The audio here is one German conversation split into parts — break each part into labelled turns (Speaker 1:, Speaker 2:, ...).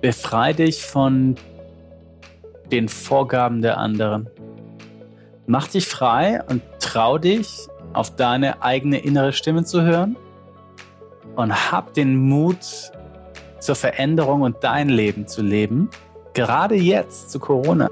Speaker 1: Befrei dich von den Vorgaben der anderen. Mach dich frei und trau dich, auf deine eigene innere Stimme zu hören und hab den Mut zur Veränderung und dein Leben zu leben. Gerade jetzt zu Corona.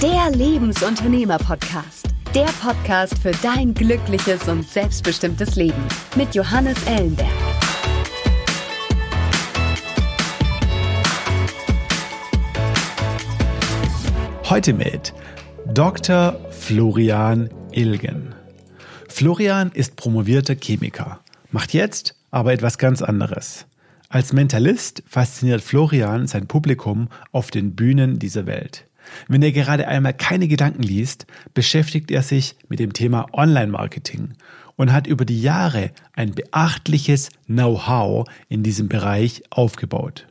Speaker 2: Der Lebensunternehmer-Podcast. Der Podcast für dein glückliches und selbstbestimmtes Leben mit Johannes Ellenberg.
Speaker 3: Heute mit Dr. Florian Ilgen. Florian ist promovierter Chemiker, macht jetzt aber etwas ganz anderes. Als Mentalist fasziniert Florian sein Publikum auf den Bühnen dieser Welt. Wenn er gerade einmal keine Gedanken liest, beschäftigt er sich mit dem Thema Online-Marketing und hat über die Jahre ein beachtliches Know-how in diesem Bereich aufgebaut.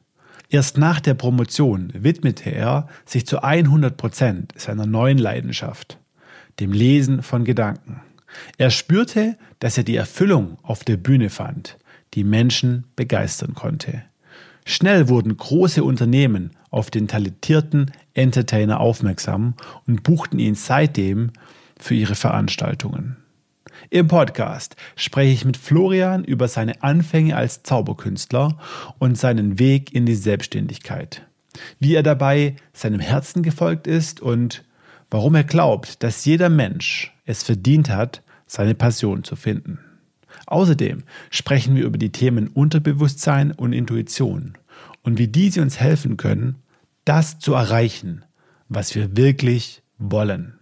Speaker 3: Erst nach der Promotion widmete er sich zu 100 Prozent seiner neuen Leidenschaft, dem Lesen von Gedanken. Er spürte, dass er die Erfüllung auf der Bühne fand, die Menschen begeistern konnte. Schnell wurden große Unternehmen auf den talentierten Entertainer aufmerksam und buchten ihn seitdem für ihre Veranstaltungen. Im Podcast spreche ich mit Florian über seine Anfänge als Zauberkünstler und seinen Weg in die Selbstständigkeit, wie er dabei seinem Herzen gefolgt ist und warum er glaubt, dass jeder Mensch es verdient hat, seine Passion zu finden. Außerdem sprechen wir über die Themen Unterbewusstsein und Intuition und wie diese uns helfen können, das zu erreichen, was wir wirklich wollen.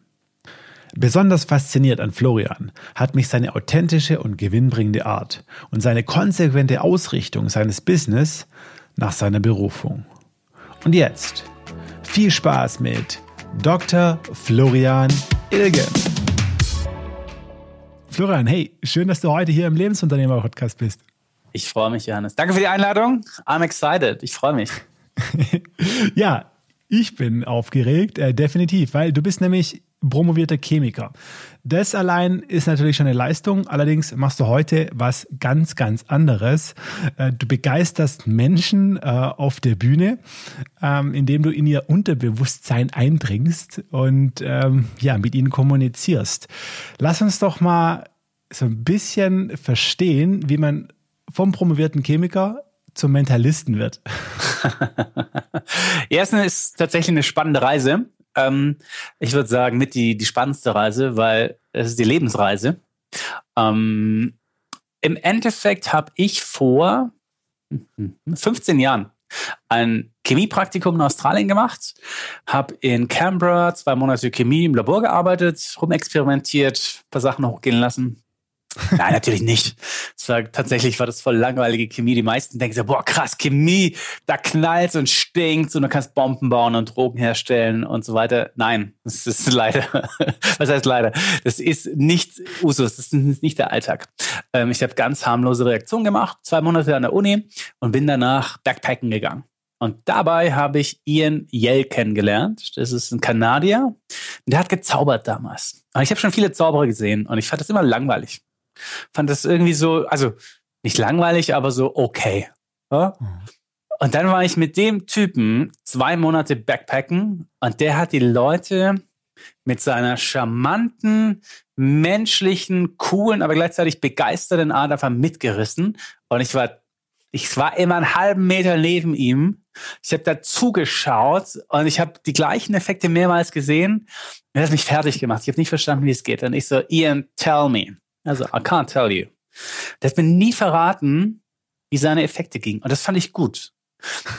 Speaker 3: Besonders fasziniert an Florian hat mich seine authentische und gewinnbringende Art und seine konsequente Ausrichtung seines Business nach seiner Berufung. Und jetzt viel Spaß mit Dr. Florian Ilgen. Florian, hey, schön, dass du heute hier im Lebensunternehmer-Podcast bist.
Speaker 1: Ich freue mich, Johannes. Danke für die Einladung. I'm excited. Ich freue mich.
Speaker 3: ja, ich bin aufgeregt, äh, definitiv, weil du bist nämlich promovierter Chemiker. Das allein ist natürlich schon eine Leistung. Allerdings machst du heute was ganz, ganz anderes. Äh, du begeisterst Menschen äh, auf der Bühne, ähm, indem du in ihr Unterbewusstsein eindringst und ähm, ja, mit ihnen kommunizierst. Lass uns doch mal so ein bisschen verstehen, wie man vom promovierten Chemiker zum Mentalisten wird?
Speaker 1: Erstens ist tatsächlich eine spannende Reise. Ähm, ich würde sagen, mit die, die spannendste Reise, weil es ist die Lebensreise. Ähm, Im Endeffekt habe ich vor 15 Jahren ein Chemiepraktikum in Australien gemacht, habe in Canberra zwei Monate Chemie im Labor gearbeitet, rumexperimentiert, ein paar Sachen hochgehen lassen, Nein, natürlich nicht. War, tatsächlich war das voll langweilige Chemie. Die meisten denken so, boah, krass, Chemie, da knallt und stinkt und du kannst Bomben bauen und Drogen herstellen und so weiter. Nein, das ist leider, was heißt leider? Das ist nicht Usus, das ist nicht der Alltag. Ähm, ich habe ganz harmlose Reaktionen gemacht, zwei Monate an der Uni und bin danach Backpacken gegangen. Und dabei habe ich Ian Yell kennengelernt. Das ist ein Kanadier. Der hat gezaubert damals. Und ich habe schon viele Zauberer gesehen und ich fand das immer langweilig fand das irgendwie so, also nicht langweilig, aber so okay. Ja? Mhm. Und dann war ich mit dem Typen zwei Monate Backpacken und der hat die Leute mit seiner charmanten, menschlichen, coolen, aber gleichzeitig begeisterten Art einfach mitgerissen. Und ich war, ich war immer einen halben Meter neben ihm. Ich habe da zugeschaut und ich habe die gleichen Effekte mehrmals gesehen. Er hat mich fertig gemacht. Ich habe nicht verstanden, wie es geht. Und ich so, Ian, tell me. Also, I can't tell you. Der hat mir nie verraten, wie seine Effekte gingen. Und das fand ich gut.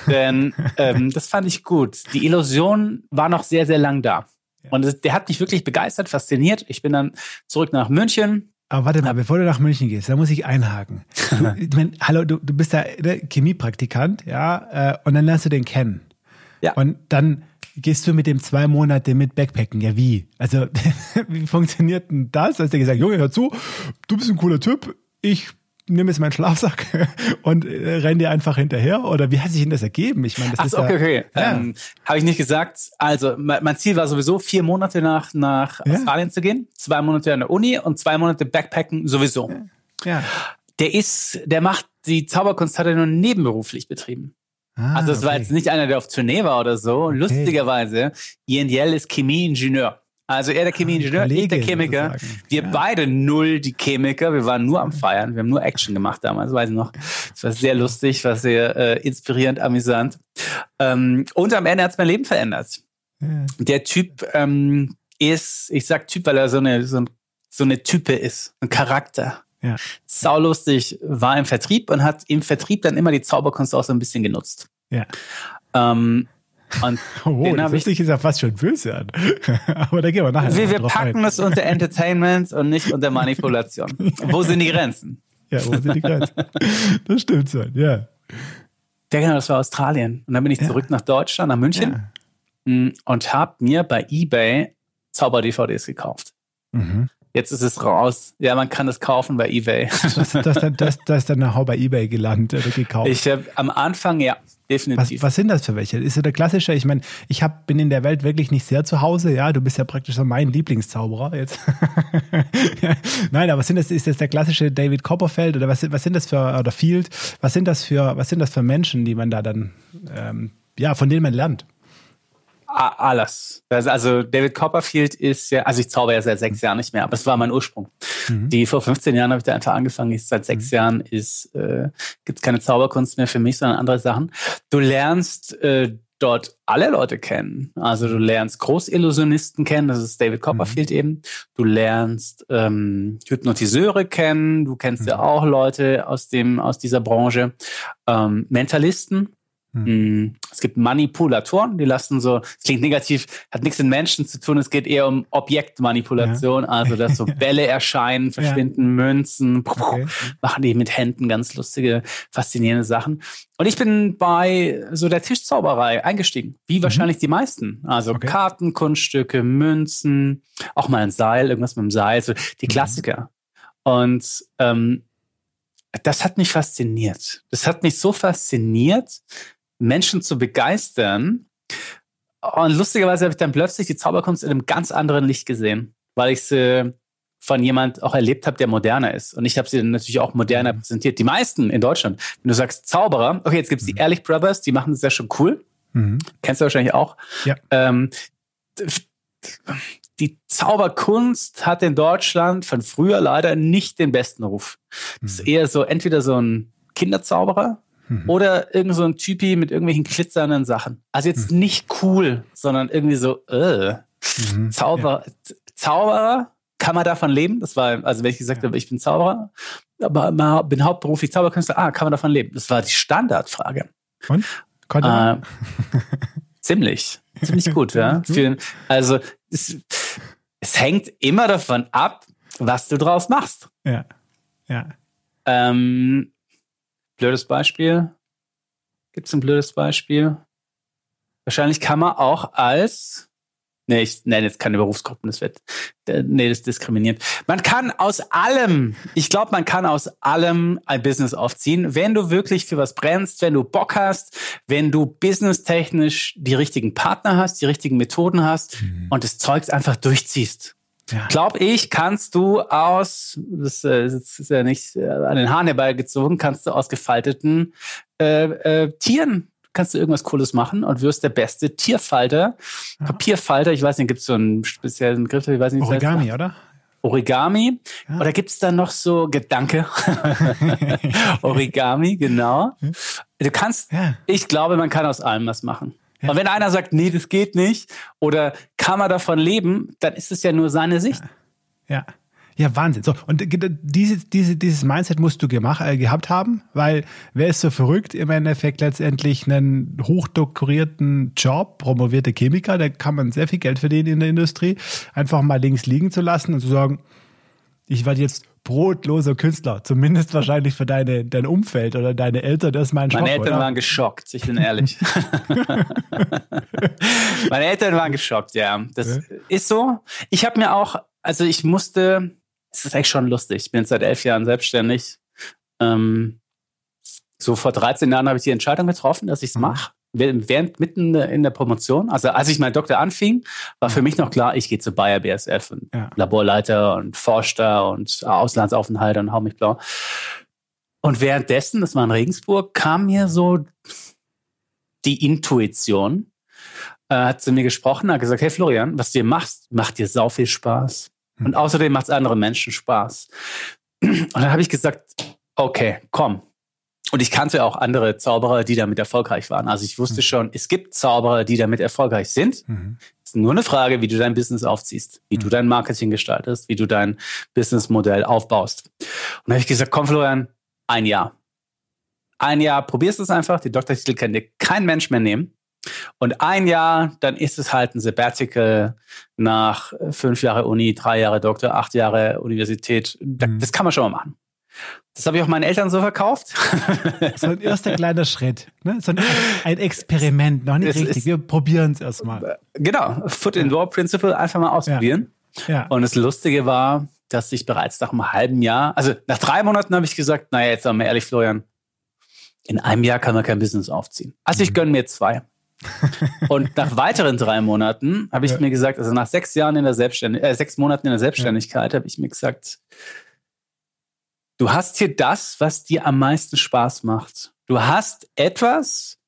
Speaker 1: Denn ähm, das fand ich gut. Die Illusion war noch sehr, sehr lang da. Und das, der hat mich wirklich begeistert, fasziniert. Ich bin dann zurück nach München.
Speaker 3: Aber warte mal, bevor du nach München gehst, da muss ich einhaken. Du, ich mein, hallo, du, du bist ja ne, Chemiepraktikant, ja, äh, und dann lernst du den kennen. Ja. Und dann gehst du mit dem zwei Monate mit Backpacken? Ja, wie? Also, wie funktioniert denn das? Hast du gesagt, Junge, hör zu, du bist ein cooler Typ, ich nehme jetzt meinen Schlafsack und äh, renne dir einfach hinterher? Oder wie hat sich denn das ergeben? Ich meine, das
Speaker 1: Ach,
Speaker 3: ist
Speaker 1: okay,
Speaker 3: ja,
Speaker 1: okay.
Speaker 3: Ja.
Speaker 1: Ähm, Habe ich nicht gesagt. Also mein Ziel war sowieso vier Monate nach, nach
Speaker 3: Ja.
Speaker 1: Australien zu gehen, zwei Monate an der Uni und zwei Monate Backpacken sowieso.
Speaker 3: ja.
Speaker 1: Der ist, der macht die Zauberkunst hat er nur nebenberuflich betrieben.
Speaker 3: Ah,
Speaker 1: Also es war
Speaker 3: okay.
Speaker 1: jetzt nicht einer, der auf Tournee war oder so. Lustigerweise, Ian Yell ist Chemieingenieur. Also er der Chemieingenieur, ich der Chemiker.
Speaker 3: sozusagen.
Speaker 1: Wir
Speaker 3: Ja.
Speaker 1: beide null die Chemiker. Wir waren nur am Feiern. Wir haben nur Action gemacht damals, weiß ich noch. Es war sehr lustig, war sehr äh, inspirierend, amüsant. Ähm, und am Ende hat es mein Leben verändert.
Speaker 3: Ja.
Speaker 1: Der Typ ähm, ist, ich sag Typ, weil er so eine, so, ein, so eine Type ist, ein Charakter.
Speaker 3: Ja.
Speaker 1: Saulustig, war im Vertrieb und hat im Vertrieb dann immer die Zauberkunst auch so ein bisschen genutzt.
Speaker 3: Ja.
Speaker 1: Ähm, und
Speaker 3: Oh,
Speaker 1: Den
Speaker 3: das
Speaker 1: ich-
Speaker 3: jetzt ja fast schon böse an. Aber da gehen wir nachher
Speaker 1: wir, wir packen es unter Entertainment und nicht unter Manipulation. Wo sind die Grenzen?
Speaker 3: Ja, wo sind die Grenzen? das stimmt so, ja.
Speaker 1: Ja, genau, das war Australien. Und dann bin ich zurück nach Deutschland, nach München
Speaker 3: ja.
Speaker 1: mh, und habe mir bei eBay Zauber-DVDs gekauft.
Speaker 3: Mhm.
Speaker 1: Jetzt ist es raus. Ja, man kann es kaufen bei eBay.
Speaker 3: Das, das, das, das, ist dann nachher bei Ebay gelandet oder gekauft.
Speaker 1: Ich habe am Anfang, ja,
Speaker 3: Was,
Speaker 1: definitiv.
Speaker 3: was sind das für welche? Ist ja der klassische, ich meine, ich hab, bin in der Welt wirklich nicht sehr zu Hause, ja, du bist ja praktisch so mein Lieblingszauberer jetzt. Nein, aber sind das, ist das der klassische David Copperfield oder was, sind- was sind das für, oder Field, was sind das für, was sind das für Menschen, die man da dann, ähm, ja, von denen man lernt?
Speaker 1: Alles. Das- Also David Copperfield ist ja, also ich zauber ja seit sechs Jahren nicht mehr, aber es war mein Ursprung. Die vor 15 Jahren habe ich da einfach angefangen. Ich, seit sechs Jahren ist äh, gibt es keine Zauberkunst mehr für mich, sondern andere Sachen. Du lernst äh, dort alle Leute kennen. Also du lernst Großillusionisten kennen, das ist David Copperfield eben. Du lernst ähm, Hypnotiseure kennen, du kennst ja auch Leute aus dem aus dieser Branche, ähm, Mentalisten. Mm, Es gibt Manipulatoren, die lassen so, es klingt negativ, hat nichts mit Menschen zu tun, es geht eher um Objektmanipulation, also dass so Bälle erscheinen, verschwinden Münzen,
Speaker 3: Okay.
Speaker 1: machen die mit Händen ganz lustige, faszinierende Sachen. Und ich bin bei so der Tischzauberei eingestiegen, wie wahrscheinlich die meisten. Also
Speaker 3: Okay.
Speaker 1: Karten, Kunststücke, Münzen, auch mal ein Seil, irgendwas mit dem Seil, so die Klassiker. Und ähm, das hat mich fasziniert. Das hat mich so fasziniert, Menschen zu begeistern. Und lustigerweise habe ich dann plötzlich die Zauberkunst in einem ganz anderen Licht gesehen, weil ich sie von jemand auch erlebt habe, der moderner ist. Und ich habe sie dann natürlich auch moderner präsentiert. Die meisten in Deutschland. Wenn du sagst Zauberer, okay, jetzt gibt es die Ehrlich Brothers, die machen das ja schon cool.
Speaker 3: Mhm.
Speaker 1: Kennst du wahrscheinlich auch.
Speaker 3: Ja.
Speaker 1: Ähm, die Zauberkunst hat in Deutschland von früher leider nicht den besten Ruf. Das ist eher so entweder so ein Kinderzauberer oder irgend so ein Typi mit irgendwelchen glitzernden Sachen. Also jetzt nicht cool, sondern irgendwie so, äh,
Speaker 3: Mhm.
Speaker 1: Zauber, Zauberer, kann man davon leben? Das war, also wenn ich gesagt habe, ich bin Zauberer, aber bin hauptberuflich Zauberkünstler, ah, kann man davon leben? Das war die Standardfrage.
Speaker 3: Und? Konnte man?
Speaker 1: Äh, ziemlich, ziemlich gut, ja. Für, also es, es hängt immer davon ab, was du draus machst.
Speaker 3: Ja. Ja.
Speaker 1: Ähm, blödes Beispiel. Gibt es ein blödes Beispiel? Wahrscheinlich kann man auch als Nee, ich nenne jetzt keine Berufsgruppen, das wird, nee, das diskriminiert. Man kann aus allem, ich glaube, man kann aus allem ein Business aufziehen, wenn du wirklich für was brennst, wenn du Bock hast, wenn du businesstechnisch die richtigen Partner hast, die richtigen Methoden hast und das Zeugs einfach durchziehst.
Speaker 3: Ja.
Speaker 1: Glaub ich, kannst du aus, das, äh, das ist ja nicht äh, an den Haaren herbeigezogen, kannst du aus gefalteten äh, äh, Tieren kannst du irgendwas Cooles machen und wirst der beste Tierfalter, Papierfalter. Ich weiß nicht, gibt es so einen speziellen Begriff? Ich weiß nicht, das heißt.
Speaker 3: Origami, oder?
Speaker 1: Origami.
Speaker 3: Ja.
Speaker 1: Oder gibt es da noch so Gedanke? Origami, genau. Du kannst,
Speaker 3: Ja.
Speaker 1: ich glaube, man kann aus allem was machen. Und wenn einer sagt, nee, das geht nicht, oder kann man davon leben, dann ist es ja nur seine Sicht.
Speaker 3: Ja. Ja, Wahnsinn. So, und diese, diese, dieses Mindset musst du gemacht, äh, gehabt haben, weil wer ist so verrückt, im Endeffekt letztendlich einen hochdekorierten Job, promovierte Chemiker, da kann man sehr viel Geld verdienen in der Industrie, einfach mal links liegen zu lassen und zu sagen, ich werde jetzt brotloser Künstler, zumindest wahrscheinlich für deine, dein Umfeld oder deine Eltern, das ist mein Schock,
Speaker 1: Meine Eltern
Speaker 3: oder?
Speaker 1: waren geschockt, ich bin ehrlich. Meine Eltern waren geschockt, ja. Das ist so. Ich habe mir auch, also ich musste, es ist eigentlich schon lustig, ich bin seit elf Jahren selbstständig Ähm, so vor 13 Jahren habe ich die Entscheidung getroffen, dass ich es
Speaker 3: Mhm.
Speaker 1: mache. Während mitten in der Promotion, also als ich meinen Doktor anfing, war für mich noch klar, ich gehe zu Bayer BSF und
Speaker 3: Ja.
Speaker 1: Laborleiter und forscher und Auslandsaufenthalte und hau mich blau. Und währenddessen, das war in Regensburg, kam mir so die Intuition, äh, hat zu mir gesprochen, hat gesagt, hey Florian, was du hier machst, macht dir sau viel Spaß. Und außerdem macht es anderen Menschen Spaß. Und dann habe ich gesagt, okay, komm. Und ich kannte auch andere Zauberer, die damit erfolgreich waren. Also ich wusste schon, es gibt Zauberer, die damit erfolgreich sind.
Speaker 3: Mhm.
Speaker 1: Es ist nur eine Frage, wie du dein Business aufziehst, wie du dein Marketing gestaltest, wie du dein Businessmodell aufbaust. Und dann habe ich gesagt, komm Florian, ein Jahr. Ein Jahr, probierst es einfach. Die Doktortitel kann dir kein Mensch mehr nehmen. Und ein Jahr, dann ist es halt ein Sabbatical nach fünf Jahre Uni, drei Jahre Doktor, acht Jahre Universität. Da-
Speaker 3: Mhm.
Speaker 1: Das kann man schon mal machen. Das habe ich auch meinen Eltern so verkauft.
Speaker 3: So ein erster kleiner Schritt. Ne? So ein, ein Experiment, noch nicht
Speaker 1: Es
Speaker 3: richtig.
Speaker 1: ist-
Speaker 3: Wir probieren es erstmal.
Speaker 1: genau, Foot in Door Principle einfach mal ausprobieren.
Speaker 3: Ja.
Speaker 1: Und das Lustige war, dass ich bereits nach einem halben Jahr, also nach drei Monaten habe ich gesagt, naja, jetzt sagen wir ehrlich, Florian, in einem Jahr kann man kein Business aufziehen. Also ich gönne mir zwei. Und nach weiteren drei Monaten habe ich
Speaker 3: Ja.
Speaker 1: mir gesagt, also nach sechs Jahren in der Selbstständigkeit, äh, sechs Monaten in der Selbstständigkeit, habe ich mir gesagt, du hast hier das, was dir am meisten Spaß macht. Du hast etwas,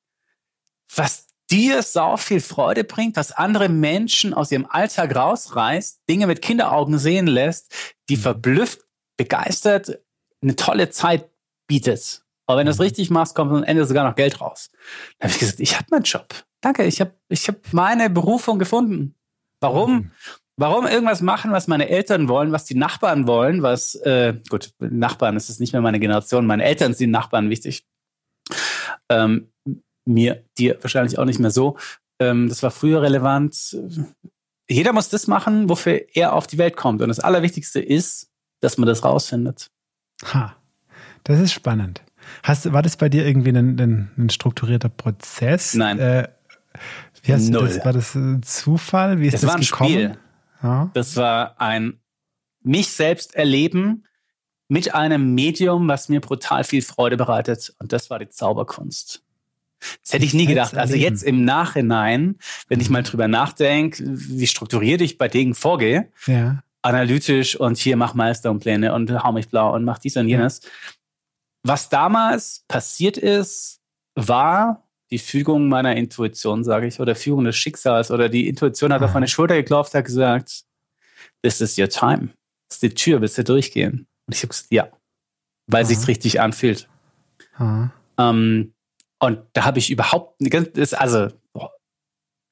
Speaker 1: was dir sau viel Freude bringt, was andere Menschen aus ihrem Alltag rausreißt, Dinge mit Kinderaugen sehen lässt, die verblüfft, begeistert, eine tolle Zeit bietet. Aber wenn du es richtig machst, kommt am Ende sogar noch Geld raus. Da habe ich gesagt, ich habe meinen Job. Danke, ich habe ich hab meine Berufung gefunden. Warum? Warum irgendwas machen, was meine Eltern wollen, was die Nachbarn wollen, was, äh, gut, Nachbarn, das ist nicht mehr meine Generation, meine Eltern sind Nachbarn wichtig. Ähm, mir, dir wahrscheinlich auch nicht mehr so. Ähm, das war früher relevant. Jeder muss das machen, wofür er auf die Welt kommt. Und das Allerwichtigste ist, dass man das rausfindet.
Speaker 3: Ha, das ist spannend. Hast, war das bei dir irgendwie ein, ein, ein strukturierter Prozess?
Speaker 1: Nein.
Speaker 3: Äh, wie hast
Speaker 1: Null.
Speaker 3: Du das, war das ein Zufall? Wie ist
Speaker 1: Es
Speaker 3: das
Speaker 1: war ein
Speaker 3: gekommen?
Speaker 1: Spiel.
Speaker 3: Ja.
Speaker 1: Das war ein mich selbst erleben mit einem Medium, was mir brutal viel Freude bereitet. Und das war die Zauberkunst. Das hätte ich nie gedacht. Also jetzt im Nachhinein, wenn ich mal drüber nachdenke, wie strukturiert ich bei Dingen vorgehe,
Speaker 3: ja.
Speaker 1: analytisch und hier mach Milestone-Pläne und hau mich blau und mach dies und jenes. Was damals passiert ist, war die Fügung meiner Intuition, sage ich, oder Fügung des Schicksals oder die Intuition hat auf meine Schulter geklopft, hat gesagt, this is your time. Das ist die Tür, bis wir durchgehen. Und ich habe gesagt, ja, weil
Speaker 3: Aha.
Speaker 1: sich's richtig anfühlt.
Speaker 3: Ha.
Speaker 1: Ähm, und da habe ich überhaupt, also boah,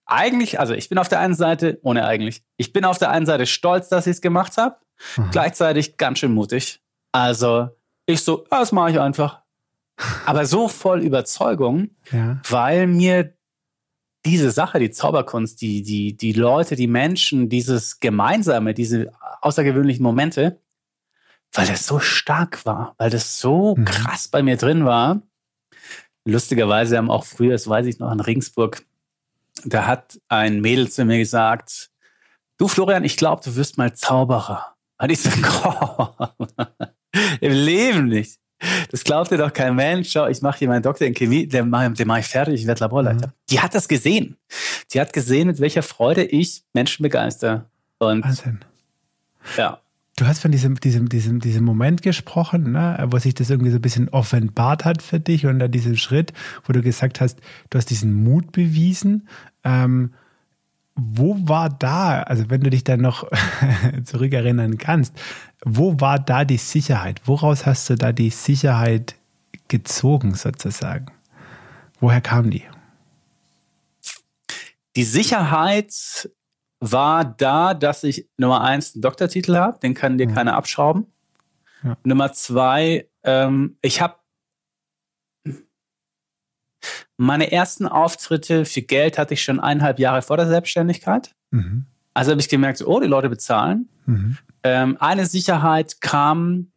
Speaker 1: eigentlich, also ich bin auf der einen Seite, ohne eigentlich, ich bin auf der einen Seite stolz, dass ich es gemacht habe,
Speaker 3: Aha.
Speaker 1: gleichzeitig ganz schön mutig. Also ich so, ja, das mache ich einfach. Aber so voll Überzeugung,
Speaker 3: Ja.
Speaker 1: weil mir diese Sache, die Zauberkunst, die, die, die Leute, die Menschen, dieses Gemeinsame, diese außergewöhnlichen Momente, weil das so stark war, weil das so
Speaker 3: Mhm.
Speaker 1: krass bei mir drin war. Lustigerweise haben auch früher, das weiß ich noch, in Regensburg, da hat ein Mädel zu mir gesagt, du Florian, ich glaube, du wirst mal Zauberer. Und ich so, im Leben nicht. Das glaubt dir doch kein Mensch. Schau, ich mache hier meinen Doktor in Chemie, den mache mach ich fertig, ich werde Laborleiter.
Speaker 3: Mhm.
Speaker 1: Die hat das gesehen. Die hat gesehen, mit welcher Freude ich Menschen begeister. Und
Speaker 3: Wahnsinn.
Speaker 1: ja,
Speaker 3: Du hast von diesem, diesem, diesem, diesem Moment gesprochen, ne, wo sich das irgendwie so ein bisschen offenbart hat für dich und dann diesen Schritt, wo du gesagt hast, du hast diesen Mut bewiesen. Ähm, wo war da, also wenn du dich dann noch zurückerinnern kannst, wo war da die Sicherheit? Woraus hast du da die Sicherheit gezogen sozusagen? Woher kam die?
Speaker 1: die Sicherheit war da, dass ich Nummer eins einen Doktortitel habe, den kann dir
Speaker 3: Mhm.
Speaker 1: keiner abschrauben.
Speaker 3: Ja.
Speaker 1: Nummer zwei, ähm, ich habe meine ersten Auftritte für Geld hatte ich schon eineinhalb Jahre vor der Selbstständigkeit.
Speaker 3: Mhm.
Speaker 1: Also habe ich gemerkt, oh, die Leute bezahlen.
Speaker 3: Mhm.
Speaker 1: Ähm, eine Sicherheit kam,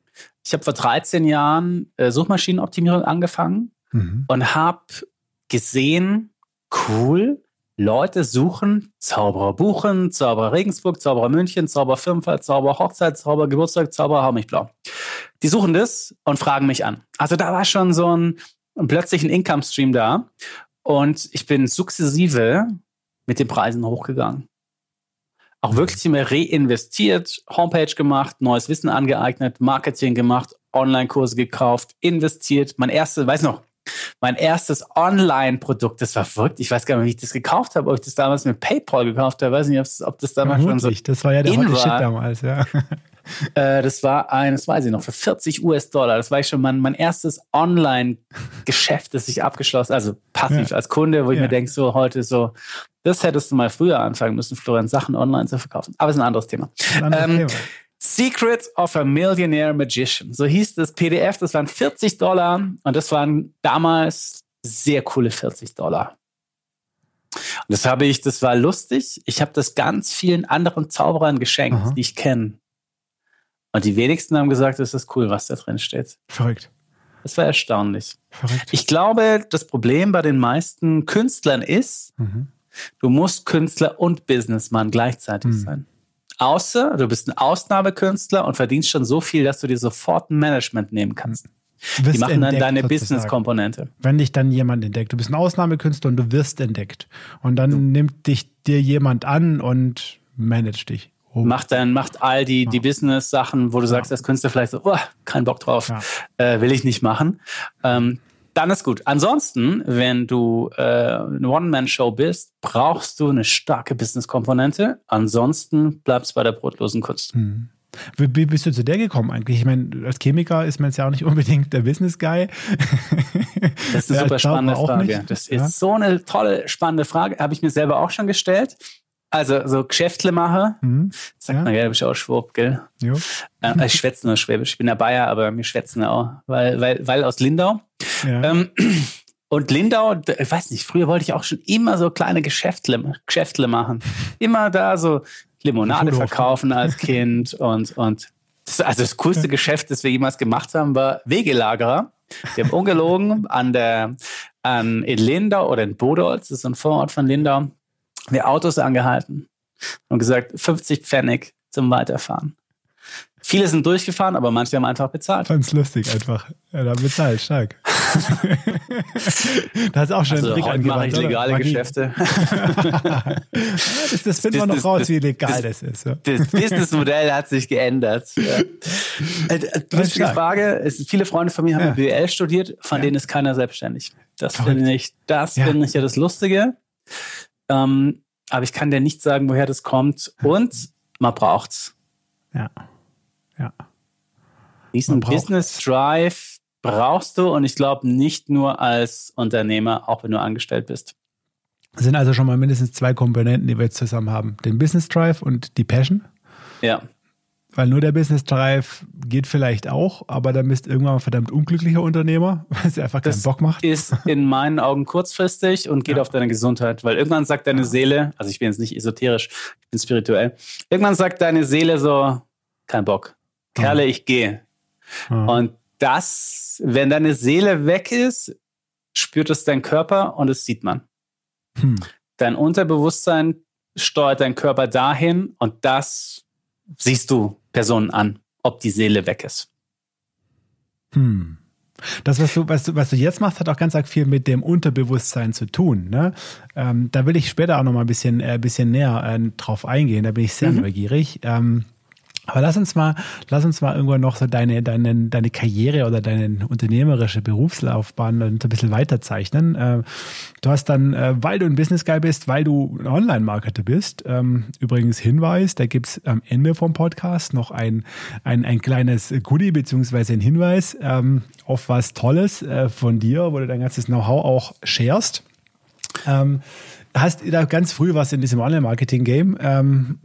Speaker 1: ich habe vor 13 Jahren äh, Suchmaschinenoptimierung angefangen
Speaker 3: Mhm.
Speaker 1: und habe gesehen, cool, Leute suchen Zauberer buchen, Zauberer Regensburg, Zauberer München, Zauberer Firmenfall, Zauberer Hochzeit, Zauberer Geburtstag, Zauberer hau mich blau. die suchen das und fragen mich an. Also da war schon so ein, ein plötzlich ein Income-Stream da und ich bin sukzessive mit den Preisen hochgegangen. Auch wirklich immer reinvestiert, Homepage gemacht, neues Wissen angeeignet, Marketing gemacht, Online-Kurse gekauft, investiert. Mein erstes, weiß noch, mein erstes Online-Produkt, das war verrückt. Ich weiß gar nicht, wie ich das gekauft habe, ob ich das damals mit PayPal gekauft habe. Ich weiß nicht, ob das damals
Speaker 3: schon so. Das war ja der hot Shit damals, ja.
Speaker 1: Äh, das war ein, das weiß ich noch, für 40 US-Dollar. Das war ich schon mein, mein erstes Online-Geschäft, das ich abgeschlossen, also passiv ja. als Kunde, wo ich ja. mir denke, so heute so, das hättest du mal früher anfangen müssen, Florian, Sachen online zu verkaufen. Aber es ist ein anderes Thema. Ein anderes ähm, Thema. Secrets of a Millionaire Magician. So hieß das PDF. Das waren 40 Dollar und das waren damals sehr coole 40 Dollar. Und das habe ich, das war lustig. Ich habe das ganz vielen anderen Zauberern geschenkt, Aha. die ich kenne. Und die wenigsten haben gesagt, das ist cool, was da drin steht.
Speaker 3: Verrückt.
Speaker 1: Das war erstaunlich. Verrückt. Ich glaube, das Problem bei den meisten Künstlern ist, mhm. du musst Künstler und Businessman gleichzeitig mhm. sein. Außer du bist ein Ausnahmekünstler und verdienst schon so viel, dass du dir sofort ein Management nehmen kannst. Die machen dann deine Business-Komponente.
Speaker 3: Wenn dich dann jemand entdeckt. Du bist ein Ausnahmekünstler und du wirst entdeckt. Und dann du. nimmt dich dir jemand an und managt dich.
Speaker 1: Oh. Macht dann, macht all die, ja. die Business-Sachen, wo du sagst als Künstler vielleicht so, oh, kein Bock drauf, ja. äh, will ich nicht machen. Ähm, dann ist gut. Ansonsten, wenn du äh, eine One-Man-Show bist, brauchst du eine starke Business-Komponente. Ansonsten bleibst du bei der brotlosen Kunst. Hm.
Speaker 3: Wie bist du zu der gekommen eigentlich? Ich meine, als Chemiker ist man jetzt ja auch nicht unbedingt der Business-Guy.
Speaker 1: Das ist eine super spannende Frage. Das ist ja? so eine tolle, spannende Frage. Habe ich mir selber auch schon gestellt. Also so Geschäftle mache, mhm. sagt ja. man ja, du bist auch Schwab, gell? Jo. Äh, ich schwätze nur Schwäbisch. Ich bin der Bayer, aber wir schwätzen auch, weil, weil, weil aus Lindau. Ja. Ähm, und Lindau, ich weiß nicht, früher wollte ich auch schon immer so kleine Geschäftle, Geschäftle machen. Immer da so Limonade verkaufen als Kind und, und das, also das coolste Geschäft, das wir jemals gemacht haben, war Wegelagerer. Wir haben ungelogen an der, an, in Lindau oder in Bodolz, das ist ein Vorort von Lindau, wir Autos angehalten und gesagt, 50 Pfennig zum Weiterfahren. Viele sind durchgefahren, aber manche haben einfach bezahlt.
Speaker 3: Fand's lustig einfach. Ja, da bezahlt, stark. da hast du auch schon
Speaker 1: also, einen Trick heute mache ich legale oder? Geschäfte.
Speaker 3: das, das finden wir noch das, raus, wie legal das, das ist. Ja.
Speaker 1: Das Businessmodell hat sich geändert. Ja. Äh, lustige Frage. Es, viele Freunde von mir haben ja. BWL studiert, von denen ist keiner selbstständig. Das finde ich, das finde ich ja das Lustige. Ähm, aber ich kann dir nicht sagen, woher das kommt. Und man braucht's.
Speaker 3: Ja. Ja.
Speaker 1: Diesen Business Drive brauchst du und ich glaube nicht nur als Unternehmer, auch wenn du angestellt bist.
Speaker 3: Das sind also schon mal mindestens zwei Komponenten, die wir jetzt zusammen haben. Den Business Drive und die Passion.
Speaker 1: Ja.
Speaker 3: Weil nur der Business Drive geht vielleicht auch, aber dann bist du irgendwann ein verdammt unglücklicher Unternehmer, weil es einfach keinen das Bock macht.
Speaker 1: Ist in meinen Augen kurzfristig und geht ja. auf deine Gesundheit, weil irgendwann sagt deine Seele, also ich bin jetzt nicht esoterisch, ich bin spirituell, irgendwann sagt deine Seele so, kein Bock. Kerle, ich gehe. Und das, wenn deine Seele weg ist, spürt es dein Körper und es sieht man. Hm. Dein Unterbewusstsein steuert dein Körper dahin und das siehst du Personen an, ob die Seele weg ist.
Speaker 3: Hm. Das, was du, was, du, was du jetzt machst, hat auch ganz arg viel mit dem Unterbewusstsein zu tun. Ne? Ähm, da will ich später auch noch mal ein bisschen, äh, bisschen näher äh, drauf eingehen. Da bin ich sehr mhm. neugierig. Ähm, aber lass uns mal, lass uns mal irgendwann noch so deine, deine, deine Karriere oder deine unternehmerische Berufslaufbahn ein bisschen weiterzeichnen. Äh, du hast dann, äh, weil du ein Business Guy bist, weil du ein Online-Marketer bist, ähm, übrigens Hinweis, da gibt's am Ende vom Podcast noch ein, ein, ein kleines Goodie beziehungsweise ein Hinweis ähm, auf was Tolles äh, von dir, wo du dein ganzes Know-how auch sharest. Hast da ganz früh was in diesem Online-Marketing-Game ähm,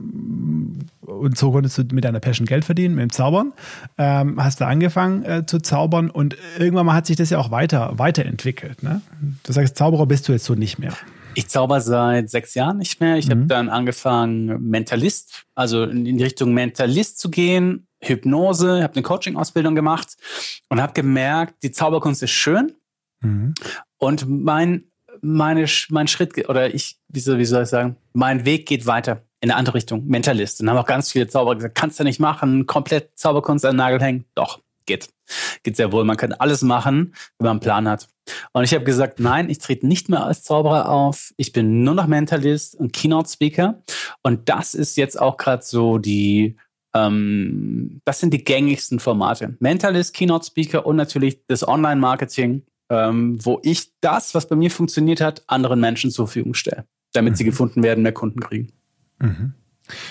Speaker 3: und so konntest du mit deiner Passion Geld verdienen, mit dem Zaubern. Ähm, hast du angefangen äh, zu zaubern und irgendwann mal hat sich das ja auch weiter, weiterentwickelt. Ne? Du sagst, Zauberer bist du jetzt so nicht mehr.
Speaker 1: Ich zauber seit sechs Jahren nicht mehr. Ich mhm. habe dann angefangen, Mentalist, also in die Richtung Mentalist zu gehen, Hypnose, habe eine Coaching-Ausbildung gemacht und habe gemerkt, die Zauberkunst ist schön. Mhm. Und mein meine, mein Schritt oder ich, wie soll, wie soll ich sagen, mein Weg geht weiter in eine andere Richtung, Mentalist. Und haben auch ganz viele Zauberer gesagt, kannst du nicht machen, komplett Zauberkunst an den Nagel hängen. Doch, Geht. Geht sehr wohl. Man kann alles machen, wenn man einen Plan hat. Und ich habe gesagt, nein, ich trete nicht mehr als Zauberer auf. Ich bin nur noch Mentalist und Keynote-Speaker. Und das ist jetzt auch gerade so die, ähm, das sind die gängigsten Formate. Mentalist, Keynote-Speaker und natürlich das Online-Marketing, ähm, wo ich das, was bei mir funktioniert hat, anderen Menschen zur Verfügung stelle, damit mhm. sie gefunden werden, mehr Kunden kriegen.
Speaker 3: Mhm.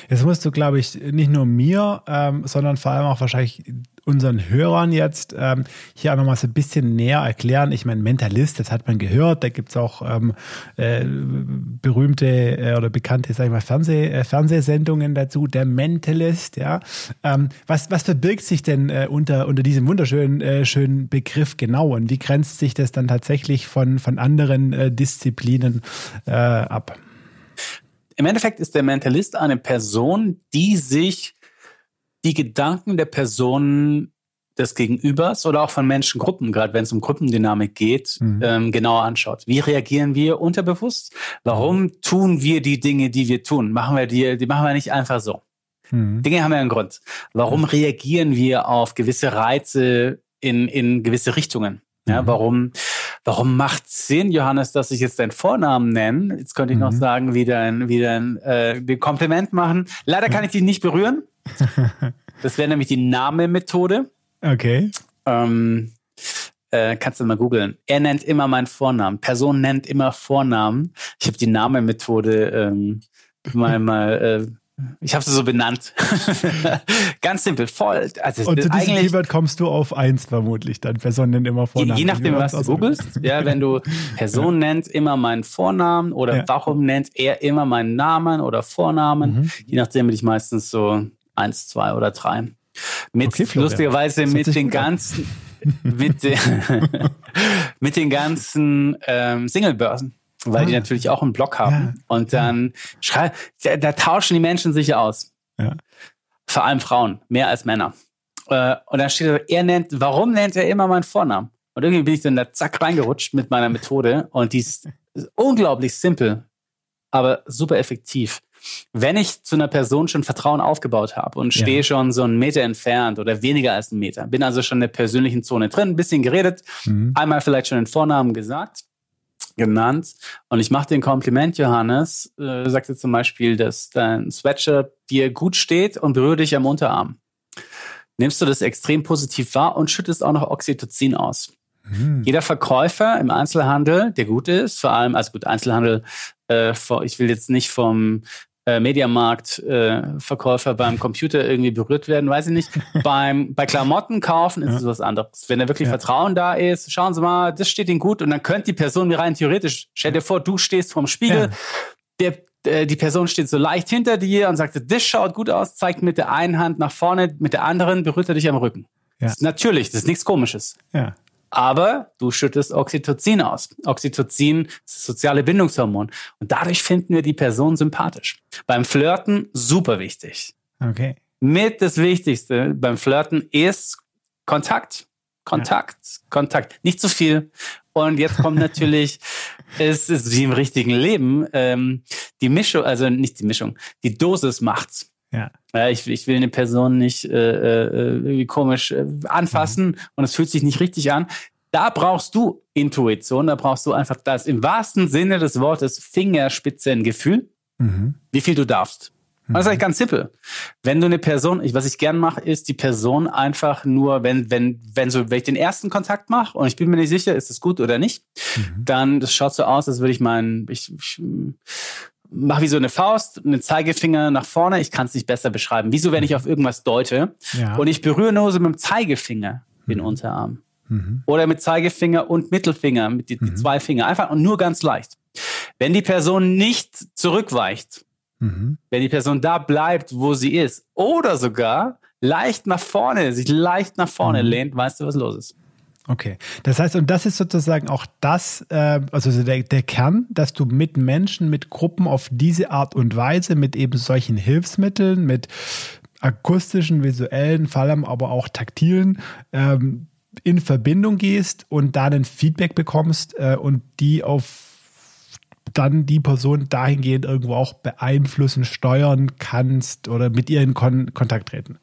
Speaker 3: Jetzt musst du, glaube ich, nicht nur mir, ähm, sondern vor allem auch wahrscheinlich unseren Hörern jetzt ähm, hier auch nochmal so ein bisschen näher erklären. Ich meine, Mentalist, das hat man gehört, da gibt's auch ähm, äh, berühmte äh, oder bekannte, sag ich mal, Fernseh, äh, Fernsehsendungen dazu, der Mentalist, ja. Ähm, was, was verbirgt sich denn äh, unter, unter diesem wunderschönen äh, schönen Begriff genau und wie grenzt sich das dann tatsächlich von, von anderen äh, Disziplinen äh, ab?
Speaker 1: Im Endeffekt ist der Mentalist eine Person, die sich die Gedanken der Personen des Gegenübers oder auch von Menschengruppen, gerade wenn es um Gruppendynamik geht, mhm. ähm, genauer anschaut. Wie reagieren wir unterbewusst? Warum tun wir die Dinge, die wir tun? Machen wir die, die machen wir nicht einfach so. Mhm. Dinge haben ja einen Grund. Warum mhm. reagieren wir auf gewisse Reize in, in gewisse Richtungen? Ja, mhm. warum, warum macht Sinn, Johannes, dass ich jetzt deinen Vornamen nenne? Jetzt könnte ich noch mhm. sagen, wie dein, wie dein, äh, Kompliment machen. Leider kann ich dich nicht berühren. Das wäre nämlich die Name-Methode.
Speaker 3: Okay.
Speaker 1: Ähm, äh, kannst du mal googeln. Er nennt immer meinen Vornamen. Person nennt immer Vornamen. Ich habe die Name-Methode ähm, mal, mal äh, ich habe sie so benannt. Ganz simpel, voll.
Speaker 3: Also und zu diesem Keyword kommst du auf eins vermutlich, dann Person nennt immer Vornamen.
Speaker 1: Je, je nachdem, was du googelst. Ja, wenn du Person ja. nennt immer meinen Vornamen oder ja. warum nennt er immer meinen Namen oder Vornamen, mhm. je nachdem bin ich meistens so eins, zwei oder drei. Mit okay, lustigerweise mit den ganzen, mit, den, mit den ganzen ähm, Singlebörsen weil ah. die natürlich auch einen Blog haben. Ja. Und dann schrei, da, da, tauschen die Menschen sich aus. Ja. Vor allem Frauen, mehr als Männer. Äh, und dann steht er, er nennt, warum nennt er immer meinen Vornamen? Und irgendwie bin ich dann da zack reingerutscht mit meiner Methode und die ist unglaublich simpel, aber super effektiv wenn ich zu einer Person schon Vertrauen aufgebaut habe und stehe ja. schon so einen Meter entfernt oder weniger als einen Meter, bin also schon in der persönlichen Zone drin, ein bisschen geredet, mhm. einmal vielleicht schon den Vornamen gesagt, genannt und ich mache den Kompliment, Johannes, äh, sagt dir zum Beispiel, dass dein Sweatshirt dir gut steht und berühre dich am Unterarm. Nimmst du das extrem positiv wahr und schüttest auch noch Oxytocin aus. Mhm. Jeder Verkäufer im Einzelhandel, der gut ist, vor allem, also gut, Einzelhandel, äh, ich will jetzt nicht vom äh, Mediamarkt-Verkäufer äh, beim Computer irgendwie berührt werden, weiß ich nicht. beim, bei Klamotten kaufen ist ja. es was anderes. Wenn da wirklich ja. Vertrauen da ist, schauen Sie mal, das steht Ihnen gut und dann könnte die Person mir rein theoretisch, stell dir vor, du stehst vorm Spiegel, ja. der, äh, die Person steht so leicht hinter dir und sagt, das schaut gut aus, zeigt mit der einen Hand nach vorne, mit der anderen berührt er dich am Rücken. Ja. Das ist natürlich, das ist nichts Komisches. Ja aber du schüttest Oxytocin aus. Oxytocin ist das soziale Bindungshormon und dadurch finden wir die Person sympathisch. Beim Flirten super wichtig.
Speaker 3: Okay.
Speaker 1: Mit das Wichtigste beim Flirten ist Kontakt. Kontakt, ja. Kontakt. Nicht zu viel. Und jetzt kommt natürlich, es ist wie im richtigen Leben, ähm, die Mischung, also nicht die Mischung, die Dosis macht's. Ja. ja ich, ich will eine Person nicht äh, äh, komisch äh, anfassen mhm. und es fühlt sich nicht richtig an. Da brauchst du Intuition, da brauchst du einfach das im wahrsten Sinne des Wortes Fingerspitzengefühl, mhm. wie viel du darfst. Mhm. Das ist eigentlich ganz simpel. Wenn du eine Person, ich, was ich gern mache, ist die Person einfach nur, wenn, wenn, wenn so, wenn ich den ersten Kontakt mache und ich bin mir nicht sicher, ist es gut oder nicht, mhm. dann das schaut so aus, als würde ich meinen, ich, ich mach wie so eine Faust, einen Zeigefinger nach vorne. Ich kann es nicht besser beschreiben. Wieso, wenn ich auf irgendwas deute ja. und ich berühre nur so mit dem Zeigefinger den mhm. Unterarm. Mhm. Oder mit Zeigefinger und Mittelfinger, mit die, die mhm. zwei Finger. Einfach und nur ganz leicht. Wenn die Person nicht zurückweicht, mhm. wenn die Person da bleibt, wo sie ist, oder sogar leicht nach vorne, sich leicht nach vorne mhm. lehnt, weißt du, was los ist.
Speaker 3: Okay, das heißt, und das ist sozusagen auch das, äh, also der, der Kern, dass du mit Menschen, mit Gruppen auf diese Art und Weise, mit eben solchen Hilfsmitteln, mit akustischen, visuellen, vor allem aber auch taktilen, ähm, in Verbindung gehst und da ein Feedback bekommst äh, und die auf dann die Person dahingehend irgendwo auch beeinflussen, steuern kannst oder mit ihr in Kon Kontakt treten.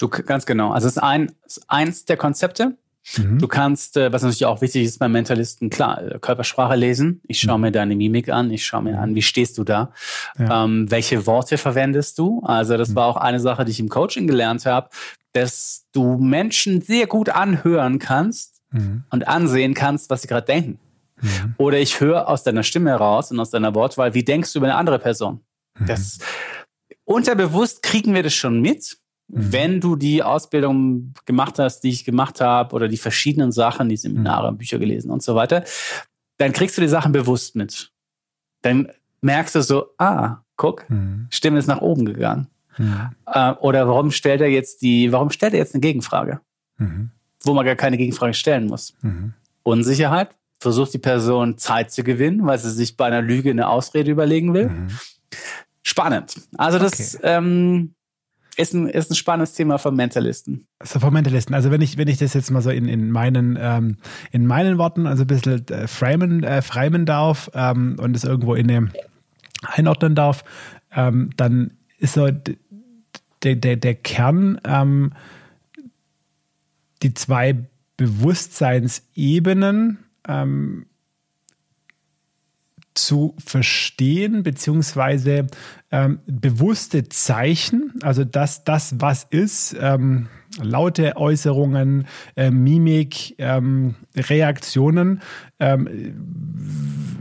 Speaker 1: Du ganz genau. Also es ist, ein, ist eins der Konzepte. Mhm. Du kannst, äh, was natürlich auch wichtig ist beim Mentalisten, klar, äh, Körpersprache lesen. Ich schaue mhm. mir deine Mimik an, ich schaue mir an, wie stehst du da? Ja. Ähm, welche Worte verwendest du? Also das mhm. war auch eine Sache, die ich im Coaching gelernt habe, dass du Menschen sehr gut anhören kannst mhm. und ansehen kannst, was sie gerade denken. Mhm. Oder ich höre aus deiner Stimme heraus und aus deiner Wortwahl, wie denkst du über eine andere Person? Mhm. Das unterbewusst kriegen wir das schon mit Mhm. Wenn du die Ausbildung gemacht hast, die ich gemacht habe, oder die verschiedenen Sachen, die Seminare, mhm. Bücher gelesen und so weiter, dann kriegst du die Sachen bewusst mit. Dann merkst du so, ah, guck, mhm. Stimme ist nach oben gegangen. Mhm. Äh, oder warum stellt er jetzt die, warum stellt er jetzt eine Gegenfrage? Mhm. Wo man gar keine Gegenfrage stellen muss. Mhm. Unsicherheit, versucht die Person Zeit zu gewinnen, weil sie sich bei einer Lüge eine Ausrede überlegen will. Spannend. Also das, okay. ähm, ist ein, ist ein spannendes Thema von Mentalisten.
Speaker 3: So von Mentalisten. Also wenn ich, wenn ich das jetzt mal so in, in meinen, ähm, in meinen Worten, also ein bisschen äh, framen, äh, framen darf ähm, und es irgendwo in dem einordnen darf, ähm, dann ist so der, der, der Kern ähm, die zwei Bewusstseinsebenen, ähm, zu verstehen, beziehungsweise ähm, bewusste Zeichen, also dass das, was ist, ähm, laute Äußerungen, äh, Mimik, ähm, Reaktionen ähm,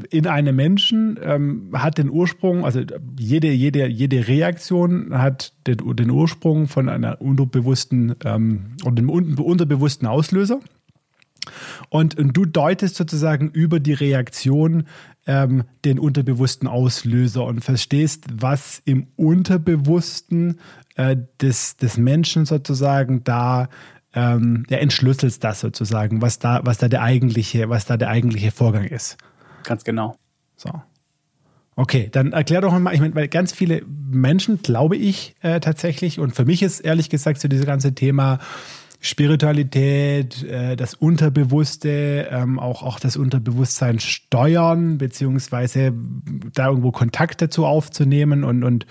Speaker 3: in einem Menschen ähm, hat den Ursprung, also jede, jede, jede Reaktion hat den, den Ursprung von einer unterbewussten ähm, oder dem unterbewussten Auslöser. Und, und, du deutest sozusagen über die Reaktion ähm, den unterbewussten Auslöser und verstehst, was im Unterbewussten äh, des, des Menschen sozusagen da ähm, ja, entschlüsselst das sozusagen, was da, was da der eigentliche, was da der eigentliche Vorgang ist.
Speaker 1: Ganz genau.
Speaker 3: So. Okay, dann erklär doch mal, ich meine, weil ganz viele Menschen, glaube ich, äh, tatsächlich, und für mich ist ehrlich gesagt so dieses ganze Thema Spiritualität, äh, das Unterbewusste, ähm, auch, auch das Unterbewusstsein steuern, beziehungsweise da irgendwo Kontakt dazu aufzunehmen und, und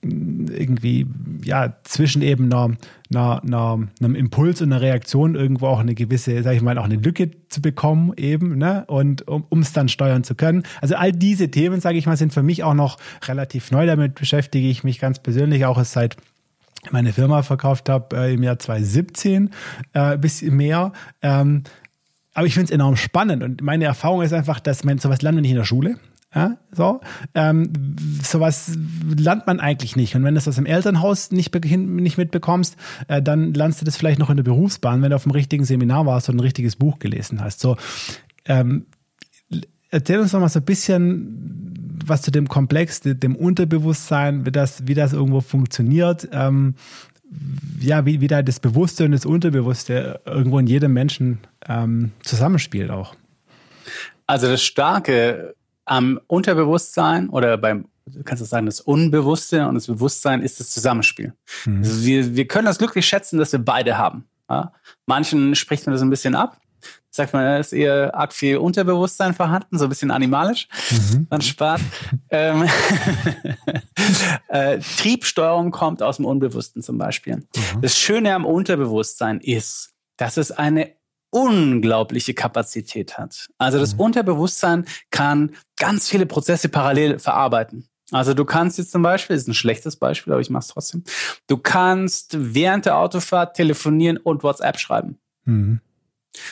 Speaker 3: irgendwie, ja, zwischen eben einer, einer, einer, einem Impuls und einer Reaktion irgendwo auch eine gewisse, sag ich mal, auch eine Lücke zu bekommen eben, ne, und um es dann steuern zu können. Also all diese Themen, sage ich mal, sind für mich auch noch relativ neu. Damit beschäftige ich mich ganz persönlich auch erst seit meine Firma verkauft habe äh, im Jahr 2017, äh, bisschen mehr. Ähm, aber ich finde es enorm spannend und meine Erfahrung ist einfach, dass man sowas lernt man nicht in der Schule. Ja, so. Ähm, sowas lernt man eigentlich nicht. Und wenn du das dem Elternhaus nicht, nicht mitbekommst, äh, dann lernst du das vielleicht noch in der Berufsbahn, wenn du auf dem richtigen Seminar warst und ein richtiges Buch gelesen hast. So, ähm, erzähl uns doch mal so ein bisschen, was zu dem Komplex, dem Unterbewusstsein, wie das, wie das irgendwo funktioniert. Ähm, ja, wie, wie da das Bewusste und das Unterbewusste irgendwo in jedem Menschen ähm, zusammenspielt auch.
Speaker 1: Also das Starke am Unterbewusstsein oder beim, du kannst du sagen, das Unbewusste und das Bewusstsein ist das Zusammenspiel. Mhm. Also wir, wir können das glücklich schätzen, dass wir beide haben. Ja? Manchen spricht man das ein bisschen ab sagt man, da ist eher arg viel Unterbewusstsein vorhanden, so ein bisschen animalisch. Mhm. Dann spart. ähm, äh, Triebsteuerung kommt aus dem Unbewussten zum Beispiel. Mhm. Das Schöne am Unterbewusstsein ist, dass es eine unglaubliche Kapazität hat. Also das mhm. Unterbewusstsein kann ganz viele Prozesse parallel verarbeiten. Also du kannst jetzt zum Beispiel, ist ein schlechtes Beispiel, aber ich mache es trotzdem. Du kannst während der Autofahrt telefonieren und WhatsApp schreiben. Mhm.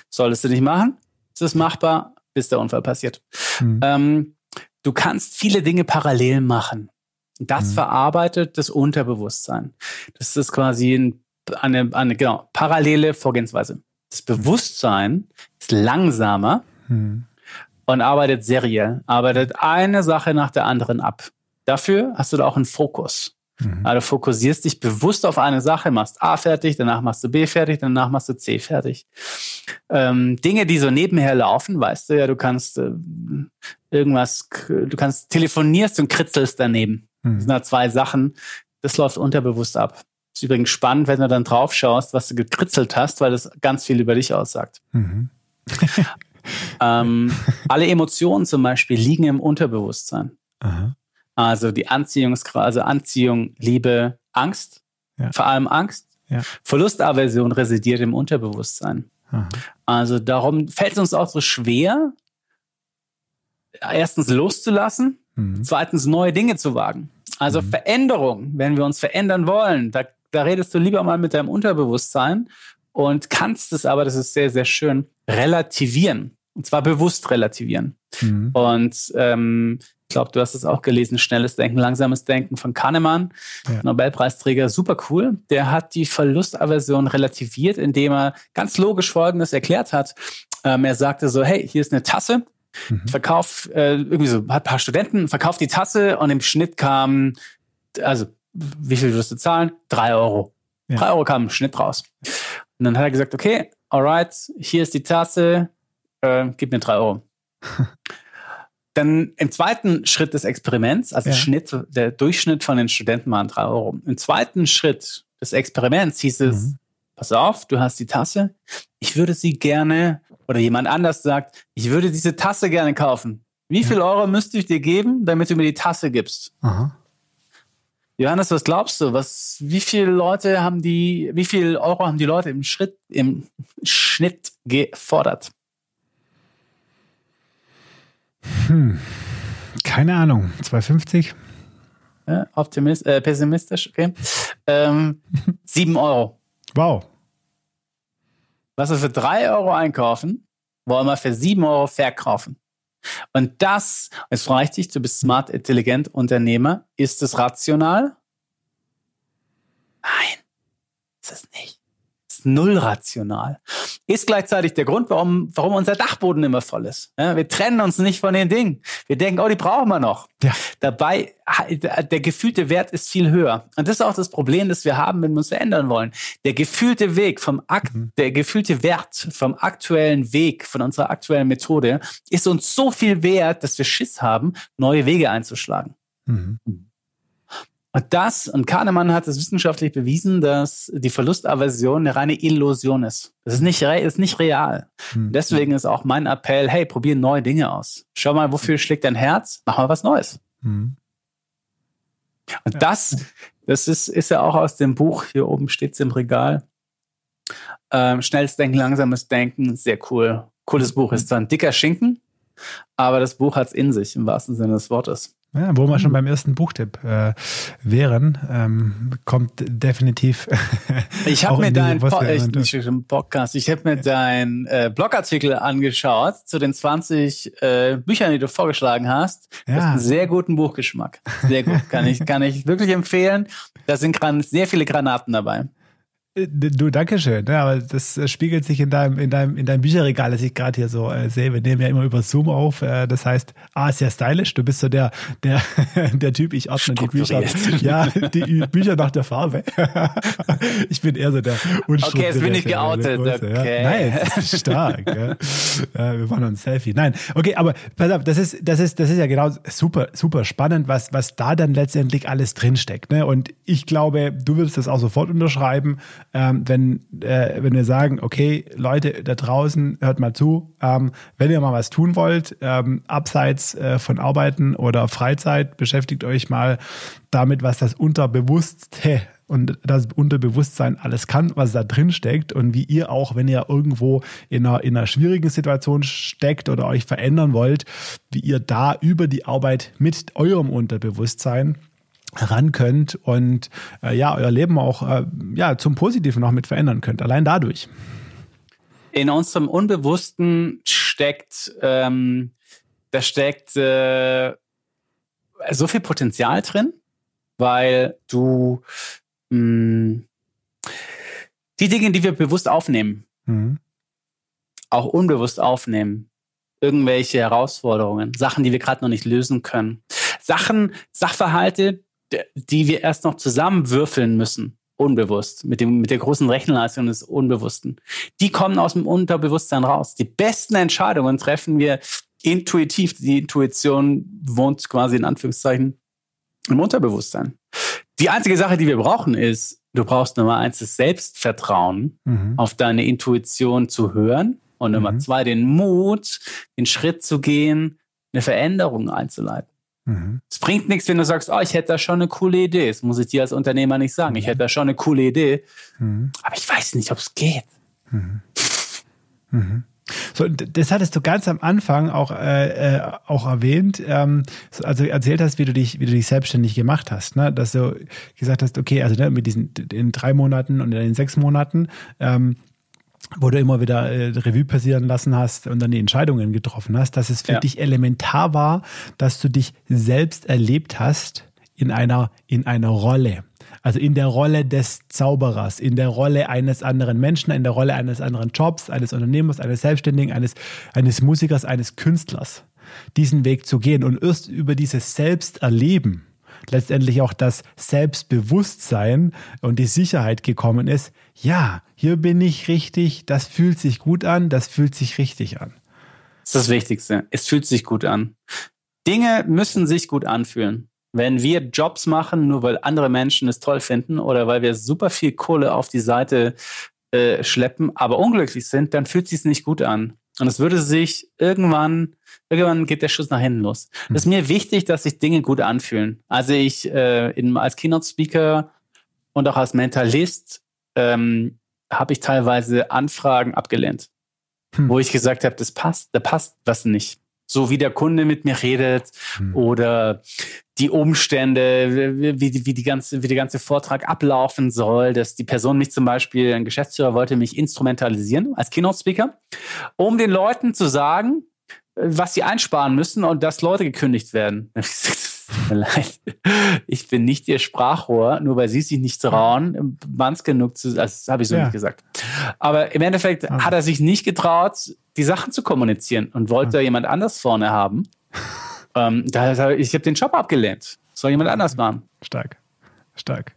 Speaker 1: Solltest du nicht machen. Es ist machbar, bis der Unfall passiert. Mhm. Ähm, du kannst viele Dinge parallel machen. Das mhm. verarbeitet das Unterbewusstsein. Das ist quasi eine, eine genau, parallele Vorgehensweise. Das Bewusstsein ist langsamer mhm. und arbeitet seriell, arbeitet eine Sache nach der anderen ab. Dafür hast du da auch einen Fokus. Mhm. Also fokussierst dich bewusst auf eine Sache, machst A fertig, danach machst du B fertig, danach machst du C fertig. Ähm, Dinge, die so nebenher laufen, weißt du ja, du kannst äh, irgendwas, du kannst telefonierst und kritzelst daneben. Mhm. Das sind da zwei Sachen, das läuft unterbewusst ab. Ist übrigens spannend, wenn du dann drauf schaust, was du gekritzelt hast, weil das ganz viel über dich aussagt. Mhm. ähm, alle Emotionen zum Beispiel liegen im Unterbewusstsein. Aha. Also die Anziehungsgrad, also Anziehung, Liebe, Angst, ja. vor allem Angst,
Speaker 3: Ja.
Speaker 1: Verlustaversion residiert im Unterbewusstsein.
Speaker 3: Aha.
Speaker 1: Also darum fällt es uns auch so schwer, erstens loszulassen,
Speaker 3: Mhm.
Speaker 1: zweitens neue Dinge zu wagen. Also Veränderung, wenn wir uns verändern wollen, da, da redest du lieber mal mit deinem Unterbewusstsein und kannst es aber, das ist sehr, sehr schön, relativieren. Und zwar bewusst relativieren.
Speaker 3: Mhm.
Speaker 1: Und ähm, ich glaube, du hast es auch gelesen, Schnelles Denken, Langsames Denken von Kahnemann,
Speaker 3: Ja.
Speaker 1: Nobelpreisträger, super cool. Der hat die Verlustaversion relativiert, indem er ganz logisch Folgendes erklärt hat. Ähm, er sagte so, hey, hier ist eine Tasse,
Speaker 3: Mhm.
Speaker 1: verkauf äh, irgendwie so hat ein paar Studenten, verkauft die Tasse und im Schnitt kam, also wie viel wirst du zahlen? Drei Euro.
Speaker 3: Ja.
Speaker 1: Drei Euro kam im Schnitt raus. Und dann hat er gesagt, okay, alright, hier ist die Tasse, äh, gib mir drei Euro. Dann im zweiten Schritt des Experiments, also
Speaker 3: Ja.
Speaker 1: Schnitt, der Durchschnitt von den Studenten waren drei Euro. Im zweiten Schritt des Experiments hieß es,
Speaker 3: Mhm.
Speaker 1: pass auf, du hast die Tasse, ich würde sie gerne, oder jemand anders sagt, ich würde diese Tasse gerne kaufen. Wie viel Euro müsste ich dir geben, damit du mir die Tasse gibst?
Speaker 3: Aha.
Speaker 1: Johannes, was glaubst du? Was, wie viele Leute haben die, wie viel Euro haben die Leute im Schritt, im Schnitt gefordert?
Speaker 3: Keine Ahnung. 250?
Speaker 1: Ja, optimist, äh, pessimistisch, okay. Ähm, sieben Euro.
Speaker 3: Wow.
Speaker 1: Was wir für drei Euro einkaufen, wollen wir für sieben Euro verkaufen. Und das, jetzt frage ich dich, du bist smart, intelligent, Unternehmer, ist es rational? Nein, ist es nicht. Ist null rational. Ist gleichzeitig der Grund, warum, warum unser Dachboden immer voll ist. Ja, wir trennen uns nicht von den Dingen. Wir denken, oh, die brauchen wir noch.
Speaker 3: Ja.
Speaker 1: Dabei, der gefühlte Wert ist viel höher. Und das ist auch das Problem, das wir haben, wenn wir uns verändern wollen. Der gefühlte Weg vom Akt, der gefühlte Wert vom aktuellen Weg, von unserer aktuellen Methode, ist uns so viel wert, dass wir Schiss haben, neue Wege einzuschlagen.
Speaker 3: Mhm.
Speaker 1: Und das, und Kahnemann hat es wissenschaftlich bewiesen, dass die Verlustaversion eine reine Illusion ist. Das ist nicht, ist nicht real.
Speaker 3: Mhm.
Speaker 1: Deswegen ist auch mein Appell, hey, probier neue Dinge aus. Schau mal, wofür schlägt dein Herz? Mach mal was Neues.
Speaker 3: Mhm.
Speaker 1: Und das, das ist, ist ja auch aus dem Buch, hier oben steht es im Regal. Ähm, schnelles Denken, langsames Denken, sehr cool. Cooles Buch, ist zwar ein dicker Schinken, aber das Buch hat es in sich, im wahrsten Sinne des Wortes.
Speaker 3: Ja, wo wir schon beim ersten Buchtipp äh, wären, ähm, kommt definitiv.
Speaker 1: Ich habe mir deinen Po- Podcast, ich habe mir deinen äh, Blogartikel angeschaut zu den 20 äh, Büchern, die du vorgeschlagen hast. Du
Speaker 3: Ja.
Speaker 1: hast einen sehr guten Buchgeschmack. Sehr gut. Kann ich, kann ich wirklich empfehlen. Da sind sehr viele Granaten dabei.
Speaker 3: Äh, Du, danke schön. Ja, aber das äh, spiegelt sich in deinem, in deinem, in deinem Bücherregal, das ich gerade hier so äh, sehe. Wir nehmen ja immer über Zoom auf. Äh, das heißt, A, sehr stylisch. Du bist so der, der, der Typ, ich ordne die Bücher. Ja, die Bücher nach der Farbe. ich bin eher so der
Speaker 1: Okay, jetzt bin ich geoutet, okay.
Speaker 3: Ja. Nein, das ist stark. ja. Äh, wir machen uns Selfie. Nein, okay, aber pass auf, das ist, das ist, das ist ja genau super, super spannend, was, was da dann letztendlich alles drinsteckt. Ne? Und ich glaube, du würdest das auch sofort unterschreiben, ähm, wenn, äh, wenn wir sagen, okay, Leute da draußen, hört mal zu, ähm, wenn ihr mal was tun wollt, ähm, abseits äh, von Arbeiten oder Freizeit, beschäftigt euch mal damit, was das Unterbewusste und das Unterbewusstsein alles kann, was da drin steckt und wie ihr auch, wenn ihr irgendwo in einer, in einer schwierigen Situation steckt oder euch verändern wollt, wie ihr da über die Arbeit mit eurem Unterbewusstsein ran könnt und äh, ja, euer Leben auch äh, ja, zum Positiven noch mit verändern könnt. Allein dadurch.
Speaker 1: In unserem Unbewussten steckt, ähm, da steckt äh, so viel Potenzial drin, weil du mh, die Dinge, die wir bewusst aufnehmen,
Speaker 3: Mhm.
Speaker 1: auch unbewusst aufnehmen. Irgendwelche Herausforderungen, Sachen, die wir gerade noch nicht lösen können. Sachen, Sachverhalte, die wir erst noch zusammenwürfeln müssen, unbewusst, mit, dem, mit der großen Rechenleistung des Unbewussten. Die kommen aus dem Unterbewusstsein raus. Die besten Entscheidungen treffen wir intuitiv. Die Intuition wohnt quasi in Anführungszeichen im Unterbewusstsein. Die einzige Sache, die wir brauchen, ist, du brauchst Nummer eins das Selbstvertrauen
Speaker 3: Mhm.
Speaker 1: auf deine Intuition zu hören und Nummer
Speaker 3: Mhm.
Speaker 1: zwei den Mut, den Schritt zu gehen, eine Veränderung einzuleiten. Mhm. Es bringt nichts, wenn du sagst, oh, ich hätte da schon eine coole Idee. Das muss ich dir als Unternehmer nicht sagen. Ich mhm. hätte da schon eine coole Idee, mhm. aber ich weiß nicht, ob es geht. Mhm.
Speaker 3: Mhm. So, das hattest du ganz am Anfang auch, äh, äh, auch erwähnt, ähm, also erzählt hast, wie du dich, wie du dich selbstständig gemacht hast, ne? dass du gesagt hast, okay, also ne, mit diesen in drei Monaten und in den sechs Monaten, ähm, wo du immer wieder äh, Revue passieren lassen hast und dann die Entscheidungen getroffen hast, dass es für ja. dich elementar war, dass du dich selbst erlebt hast in einer, in einer Rolle. Also in der Rolle des Zauberers, in der Rolle eines anderen Menschen, in der Rolle eines anderen Jobs, eines Unternehmers, eines Selbstständigen, eines, eines Musikers, eines Künstlers. Diesen Weg zu gehen und erst über dieses Selbsterleben letztendlich auch das Selbstbewusstsein und die Sicherheit gekommen ist, ja, hier bin ich richtig, das fühlt sich gut an, das fühlt sich richtig an.
Speaker 1: Das ist das Wichtigste. Es fühlt sich gut an. Dinge müssen sich gut anfühlen. Wenn wir Jobs machen, nur weil andere Menschen es toll finden oder weil wir super viel Kohle auf die Seite äh, schleppen, aber unglücklich sind, dann fühlt es sich nicht gut an. Und es würde sich irgendwann, irgendwann geht der Schuss nach hinten los. Es ist mir wichtig, dass sich Dinge gut anfühlen. Also ich äh, in, als Keynote-Speaker und auch als Mentalist ähm, habe ich teilweise Anfragen abgelehnt, hm. wo ich gesagt habe, das passt, da passt was nicht so wie der Kunde mit mir redet mhm. oder die Umstände, wie, wie, die ganze, wie der ganze Vortrag ablaufen soll, dass die Person mich zum Beispiel, ein Geschäftsführer wollte mich instrumentalisieren als Keynote-Speaker, um den Leuten zu sagen, was sie einsparen müssen und dass Leute gekündigt werden. leid. Ich bin nicht ihr Sprachrohr, nur weil sie sich nicht trauen, manns genug zu, also das habe ich so ja. nicht gesagt. Aber im Endeffekt ah. hat er sich nicht getraut, die Sachen zu kommunizieren und wollte ah. jemand anders vorne haben. ähm, da, ich habe den Job abgelehnt. Soll jemand anders machen.
Speaker 3: Stark. Stark.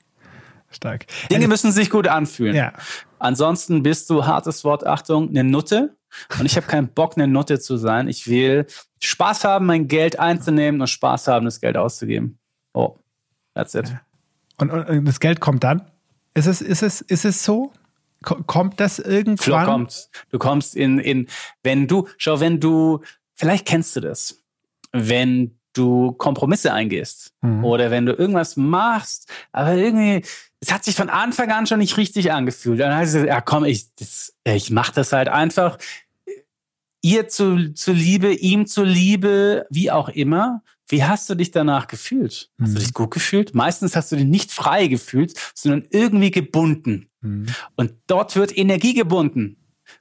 Speaker 3: Stark.
Speaker 1: Dinge müssen sich gut anfühlen. Ja. Ansonsten bist du, hartes Wort, Achtung, eine Nutte. Und ich habe keinen Bock, eine Nutte zu sein. Ich will Spaß haben, mein Geld einzunehmen und Spaß haben, das Geld auszugeben. Oh, that's it.
Speaker 3: Und, und das Geld kommt dann? Ist es, ist es, ist es so? Kommt das irgendwann? Flo
Speaker 1: kommt. Du kommst in, in, wenn du, schau, wenn du, vielleicht kennst du das, wenn du Kompromisse eingehst mhm. oder wenn du irgendwas machst, aber irgendwie, es hat sich von Anfang an schon nicht richtig angefühlt. Dann heißt es, ja komm, ich, das, ich mach das halt einfach ihr zu, zu Liebe, ihm zu Liebe, wie auch immer. Wie hast du dich danach gefühlt? Hast mhm. du dich gut gefühlt? Meistens hast du dich nicht frei gefühlt, sondern irgendwie gebunden. Mhm. Und dort wird Energie gebunden.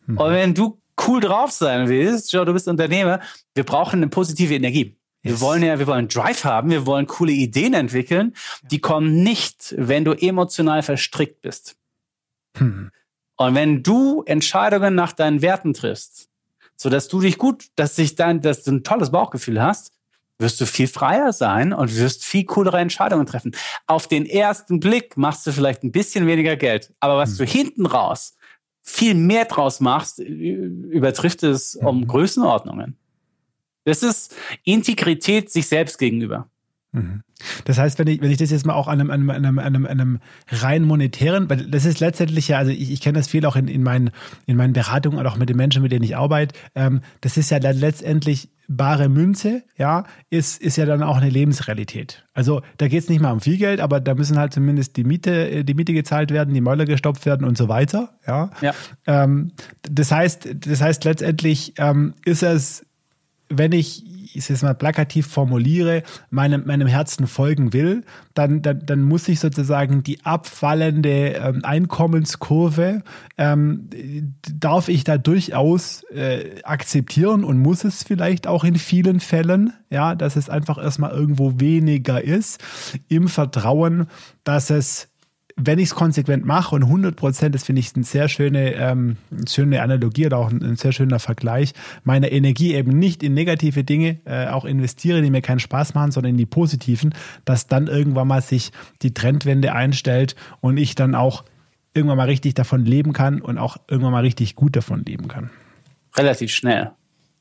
Speaker 1: Mhm. Und wenn du cool drauf sein willst, schau, du bist Unternehmer, wir brauchen eine positive Energie. Yes. Wir wollen ja, wir wollen Drive haben, wir wollen coole Ideen entwickeln. Die kommen nicht, wenn du emotional verstrickt bist. Hm. Und wenn du Entscheidungen nach deinen Werten triffst, so dass du dich gut, dass sich dein, dass du ein tolles Bauchgefühl hast, wirst du viel freier sein und wirst viel coolere Entscheidungen treffen. Auf den ersten Blick machst du vielleicht ein bisschen weniger Geld, aber was mhm. du hinten raus viel mehr draus machst, übertrifft es um mhm. Größenordnungen. Das ist Integrität sich selbst gegenüber.
Speaker 3: Mhm. Das heißt, wenn ich, wenn ich das jetzt mal auch an einem, einem, einem, einem, einem rein monetären, weil das ist letztendlich ja, also ich, ich kenne das viel auch in, in, meinen, in meinen Beratungen und auch mit den Menschen, mit denen ich arbeite, ähm, das ist ja dann letztendlich bare Münze, ja, ist, ist ja dann auch eine Lebensrealität. Also da geht es nicht mal um viel Geld, aber da müssen halt zumindest die Miete, die Miete gezahlt werden, die Mäuler gestopft werden und so weiter. Ja. ja. Ähm, das heißt, das heißt letztendlich ähm, ist es, wenn ich ich es mal plakativ formuliere, meinem, meinem Herzen folgen will, dann, dann, dann muss ich sozusagen die abfallende ähm, Einkommenskurve, ähm, darf ich da durchaus äh, akzeptieren und muss es vielleicht auch in vielen Fällen, ja, dass es einfach erstmal irgendwo weniger ist, im Vertrauen, dass es wenn ich es konsequent mache und 100 Prozent, das finde ich eine sehr schöne, ähm, schöne Analogie oder auch ein, ein, sehr schöner Vergleich, meine Energie eben nicht in negative Dinge äh, auch investiere, die mir keinen Spaß machen, sondern in die positiven, dass dann irgendwann mal sich die Trendwende einstellt und ich dann auch irgendwann mal richtig davon leben kann und auch irgendwann mal richtig gut davon leben kann.
Speaker 1: Relativ schnell.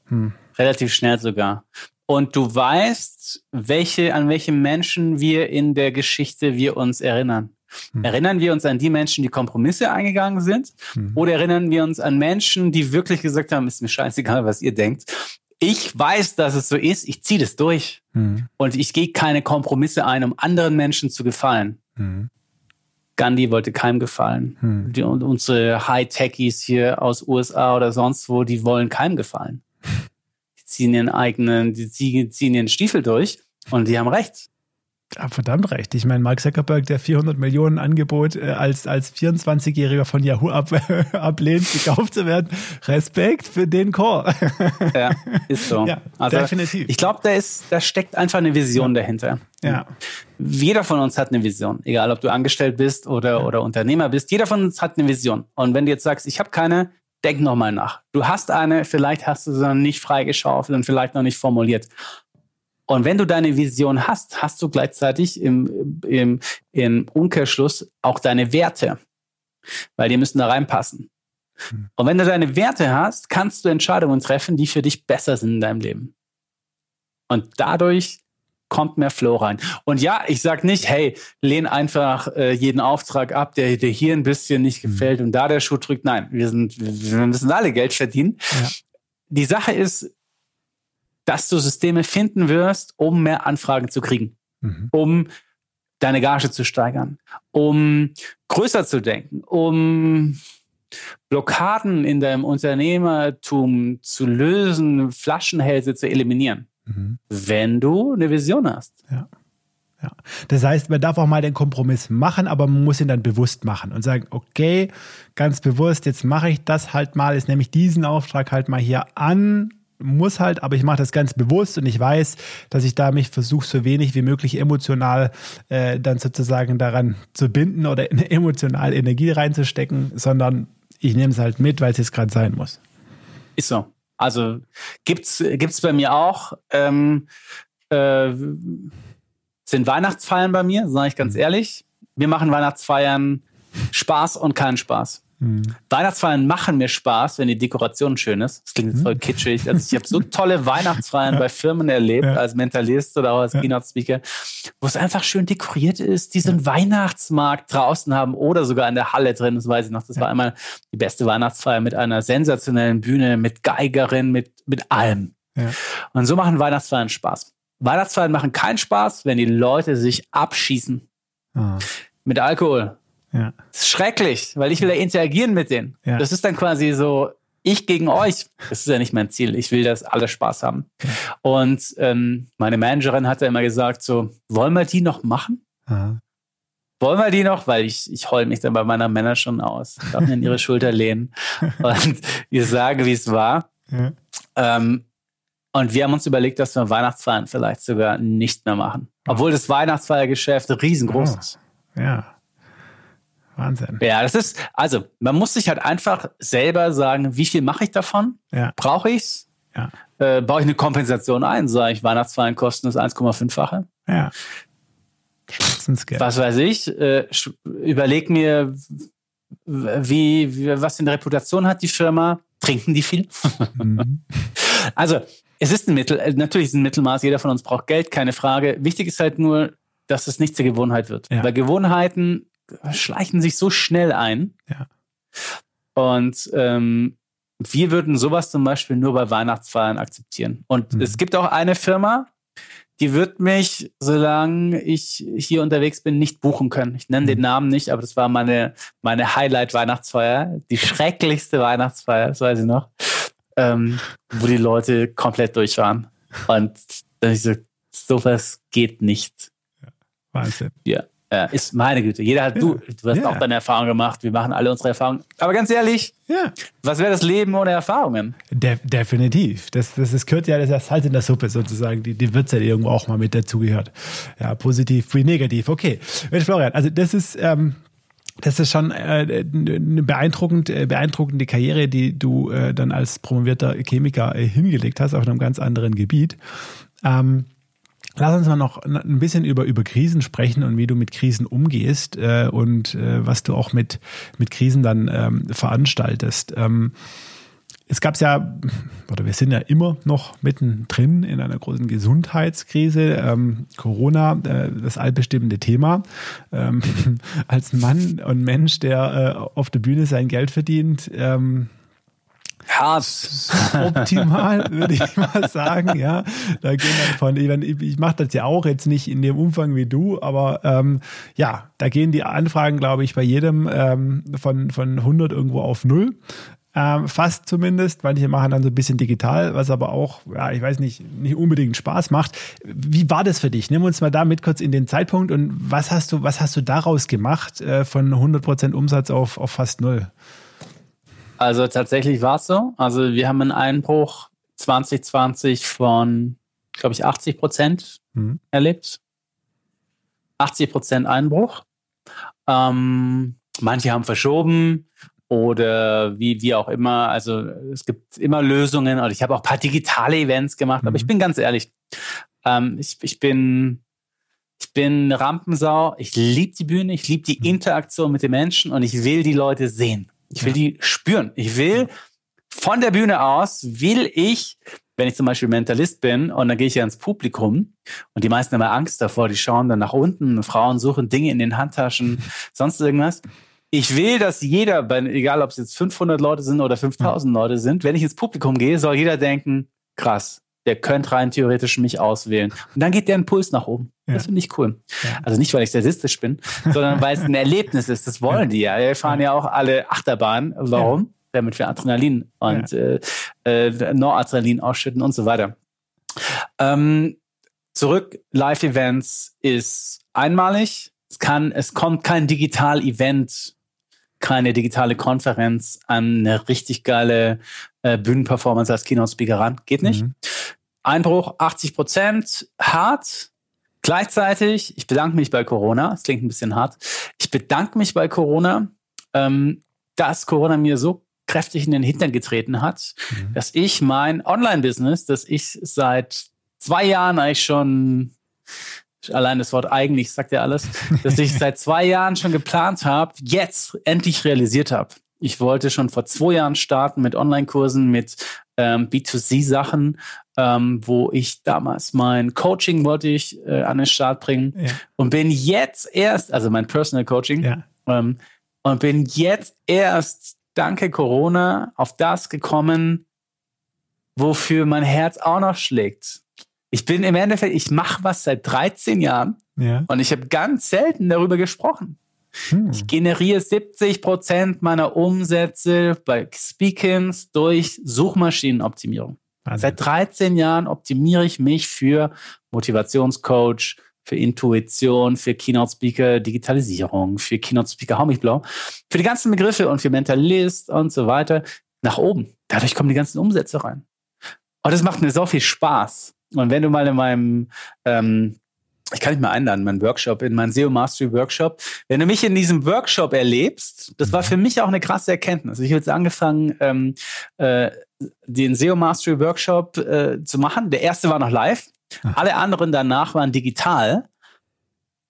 Speaker 1: Hm. Relativ schnell sogar. Und du weißt, welche, an welche Menschen wir in der Geschichte wir uns erinnern. Hm. Erinnern wir uns an die Menschen, die Kompromisse eingegangen sind? Hm. Oder erinnern wir uns an Menschen, die wirklich gesagt haben, ist mir scheißegal, was ihr denkt. ich weiß, dass es so ist, ich ziehe das durch. Mhm. Und ich gehe keine Kompromisse ein, um anderen Menschen zu gefallen. Mhm. Gandhi wollte keinem gefallen. Mhm. Die, und unsere High-Techies hier aus USA oder sonst wo, die wollen keinem gefallen. Die ziehen ihren eigenen, die ziehen ihren Stiefel durch und die haben recht.
Speaker 3: Ja, verdammt recht. Ich meine, Mark Zuckerberg, der 400 Millionen Angebot äh, als, als 24-Jähriger von Yahoo ab, ablehnt, gekauft zu werden. Respekt für den Core.
Speaker 1: ja, ist so. Ja, also, definitiv. Ich glaube, da ist, da steckt einfach eine Vision dahinter. Ja. Jeder von uns hat eine Vision. Egal, ob du angestellt bist oder, ja. oder Unternehmer bist. Jeder von uns hat eine Vision. Und wenn du jetzt sagst, ich habe keine, denk nochmal nach. Du hast eine, vielleicht hast du sie noch nicht freigeschaufelt und vielleicht noch nicht formuliert. Und wenn du deine Vision hast, hast du gleichzeitig im, im, im Umkehrschluss auch deine Werte, weil die müssen da reinpassen. Hm. Und wenn du deine Werte hast, kannst du Entscheidungen treffen, die für dich besser sind in deinem Leben. Und dadurch kommt mehr Flow rein. Und ja, ich sag nicht, hey, lehn einfach äh, jeden Auftrag ab, der dir hier ein bisschen nicht hm. gefällt und da der Schuh drückt. Nein, wir sind, wir müssen alle Geld verdienen. Ja. Die Sache ist, dass du Systeme finden wirst, um mehr Anfragen zu kriegen, mhm. um deine Gage zu steigern, um größer zu denken, um Blockaden in deinem Unternehmertum zu lösen, Flaschenhälse zu eliminieren, mhm. wenn du eine Vision hast.
Speaker 3: Ja. Ja. Das heißt, man darf auch mal den Kompromiss machen, aber man muss ihn dann bewusst machen und sagen, okay, ganz bewusst, jetzt mache ich das halt mal, ist nämlich diesen Auftrag halt mal hier an muss halt, aber ich mache das ganz bewusst und ich weiß, dass ich da mich versuche, so wenig wie möglich emotional äh, dann sozusagen daran zu binden oder in emotional Energie reinzustecken, sondern ich nehme es halt mit, weil es jetzt gerade sein muss.
Speaker 1: Ist so. Also gibt's gibt's bei mir auch. Ähm, äh, sind Weihnachtsfeiern bei mir, sage ich ganz mhm. ehrlich. Wir machen Weihnachtsfeiern Spaß und keinen Spaß. Mhm. Weihnachtsfeiern machen mir Spaß, wenn die Dekoration schön ist. Das klingt jetzt voll mhm. kitschig. Also ich habe so tolle Weihnachtsfeiern bei Firmen erlebt, ja. als Mentalist oder auch als ja. Keynote Speaker, wo es einfach schön dekoriert ist, die so einen ja. Weihnachtsmarkt draußen haben oder sogar in der Halle drin. Das weiß ich noch. Das war einmal die beste Weihnachtsfeier mit einer sensationellen Bühne, mit Geigerin, mit, mit allem. Und so machen Weihnachtsfeiern Spaß. Weihnachtsfeiern machen keinen Spaß, wenn die Leute sich abschießen. Ah. Mit Alkohol, ja. Das ist schrecklich, weil ich will ja interagieren mit denen. Ja. Das ist dann quasi so, ich gegen euch. Das ist ja nicht mein Ziel. Ich will, dass alle Spaß haben. Ja. Und ähm, meine Managerin hat ja immer gesagt, so, wollen wir die noch machen? Aha. Wollen wir die noch? Weil ich, ich heul mich dann bei meiner Managerin aus. Ich darf mir in ihre Schulter lehnen und ihr sagen, wie es war. Ja. Ähm, und wir haben uns überlegt, dass wir Weihnachtsfeiern vielleicht sogar nicht mehr machen. Obwohl das Weihnachtsfeiergeschäft riesengroß ist.
Speaker 3: Ja. Wahnsinn.
Speaker 1: Ja, das ist, also man muss sich halt einfach selber sagen, wie viel mache ich davon? Ja. Brauche ich's? Ja. Äh, baue ich eine Kompensation ein? Sage ich, Weihnachtsfeiern kosten das 1,5-fache? Ja. Was weiß ich, äh, überleg mir, wie, wie, was für eine Reputation hat die Firma? Trinken die viel? Mhm. also, es ist ein Mittel, äh, natürlich ist es ein Mittelmaß, jeder von uns braucht Geld, keine Frage. Wichtig ist halt nur, dass es nicht zur Gewohnheit wird. Ja. Weil Gewohnheiten schleichen sich so schnell ein. Ja. Und ähm, wir würden sowas zum Beispiel nur bei Weihnachtsfeiern akzeptieren. Und mhm. es gibt auch eine Firma, die wird mich, solange ich hier unterwegs bin, nicht buchen können. Ich nenne mhm. den Namen nicht, aber das war meine, meine Highlight-Weihnachtsfeier, die schrecklichste Weihnachtsfeier, das weiß ich noch, ähm, wo die Leute komplett durch waren. Und dann ich so, sowas geht nicht.
Speaker 3: Wahnsinn.
Speaker 1: Ja. Ja, ist meine Güte. Jeder hat, ja. du, du hast ja. auch deine Erfahrungen gemacht. Wir machen alle unsere Erfahrungen. Aber ganz ehrlich, ja. was wäre das Leben ohne Erfahrungen?
Speaker 3: De definitiv. Das, das, das gehört ja, das ist Salz in der Suppe sozusagen. Die, die Würze, die irgendwo auch mal mit dazugehört. Ja, positiv wie negativ. Okay. Mensch, Florian, also das ist, ähm, das ist schon äh, eine beeindruckend, äh, beeindruckende Karriere, die du äh, dann als promovierter Chemiker äh, hingelegt hast auf einem ganz anderen Gebiet. Ähm, Lass uns mal noch ein bisschen über, über Krisen sprechen und wie du mit Krisen umgehst äh, und äh, was du auch mit, mit Krisen dann ähm, veranstaltest. Ähm, es gab ja, oder wir sind ja immer noch mittendrin in einer großen Gesundheitskrise. Ähm, Corona, äh, das allbestimmende Thema. Ähm, als Mann und Mensch, der äh, auf der Bühne sein Geld verdient,
Speaker 1: Hart.
Speaker 3: optimal, würde ich mal sagen. Ja, da gehen dann von, ich, ich mache das ja auch jetzt nicht in dem Umfang wie du, aber ähm, ja, da gehen die Anfragen, glaube ich, bei jedem ähm, von, von 100 irgendwo auf null. Ähm, fast zumindest. Manche machen dann so ein bisschen digital, was aber auch, ja, ich weiß nicht, nicht unbedingt Spaß macht. Wie war das für dich? Nimm uns mal da mit kurz in den Zeitpunkt und was hast du, was hast du daraus gemacht äh, von 100% Umsatz auf, auf fast null?
Speaker 1: Also tatsächlich war es so. Also wir haben einen Einbruch 2020 von, glaube ich, 80 Prozent mhm. erlebt. 80 Prozent Einbruch. Ähm, manche haben verschoben oder wie, wie auch immer. Also es gibt immer Lösungen und ich habe auch ein paar digitale Events gemacht, mhm. aber ich mhm. bin ganz ehrlich, ähm, ich, ich bin ich bin Rampensau, ich liebe die Bühne, ich liebe die mhm. Interaktion mit den Menschen und ich will die Leute sehen. Ich will ja. die spüren. Ich will von der Bühne aus, will ich, wenn ich zum Beispiel Mentalist bin und dann gehe ich ja ins Publikum und die meisten haben Angst davor, die schauen dann nach unten, Frauen suchen Dinge in den Handtaschen, sonst irgendwas ich will, dass jeder, egal ob es jetzt 500 Leute sind oder 5000 Leute sind, wenn ich ins Publikum gehe, soll jeder denken, krass, der könnte rein theoretisch mich auswählen. Und dann geht der Impuls nach oben. Ja. Das finde ich cool. Ja. Also nicht, weil ich sadistisch bin, sondern weil es ein Erlebnis ist. Das wollen die ja. Wir fahren ja auch alle Achterbahn. Warum? Damit wir Adrenalin und äh, äh, Noradrenalin ausschütten und so weiter. Ähm, zurück, Live-Events ist einmalig. Es kann, es kommt kein Digital-Event keine digitale Konferenz an eine richtig geile äh, Bühnenperformance als Keynote-Speaker ran. Geht nicht. Mhm. Einbruch 80 Prozent, hart. Gleichzeitig, ich bedanke mich bei Corona, es klingt ein bisschen hart, ich bedanke mich bei Corona, ähm, dass Corona mir so kräftig in den Hintern getreten hat, mhm. dass ich mein Online-Business, das ich seit zwei Jahren eigentlich schon allein das Wort eigentlich sagt ja alles, dass ich seit zwei Jahren schon geplant habe, jetzt endlich realisiert habe. Ich wollte schon vor zwei Jahren starten mit Online-Kursen, mit ähm, B2C-Sachen, ähm, wo ich damals mein Coaching wollte ich äh, an den Start bringen ja. und bin jetzt erst, also mein Personal Coaching, ja. ähm, und bin jetzt erst, danke Corona, auf das gekommen, wofür mein Herz auch noch schlägt. Ich bin im Endeffekt, ich mache was seit 13 Jahren ja. und ich habe ganz selten darüber gesprochen. Hm. Ich generiere 70 Prozent meiner Umsätze bei Speakings durch Suchmaschinenoptimierung. Also. Seit 13 Jahren optimiere ich mich für Motivationscoach, für Intuition, für Keynote Speaker, Digitalisierung, für Keynote Speaker Hau mich blau, für die ganzen Begriffe und für Mentalist und so weiter nach oben. Dadurch kommen die ganzen Umsätze rein. Und das macht mir so viel Spaß. Und wenn du mal in meinem, ähm, ich kann dich mal einladen, meinen Workshop, in meinen SEO Mastery Workshop. Wenn du mich in diesem Workshop erlebst, das war für mich auch eine krasse Erkenntnis. Ich habe jetzt angefangen, ähm, äh, den SEO Mastery Workshop äh, zu machen. Der erste war noch live. Alle anderen danach waren digital.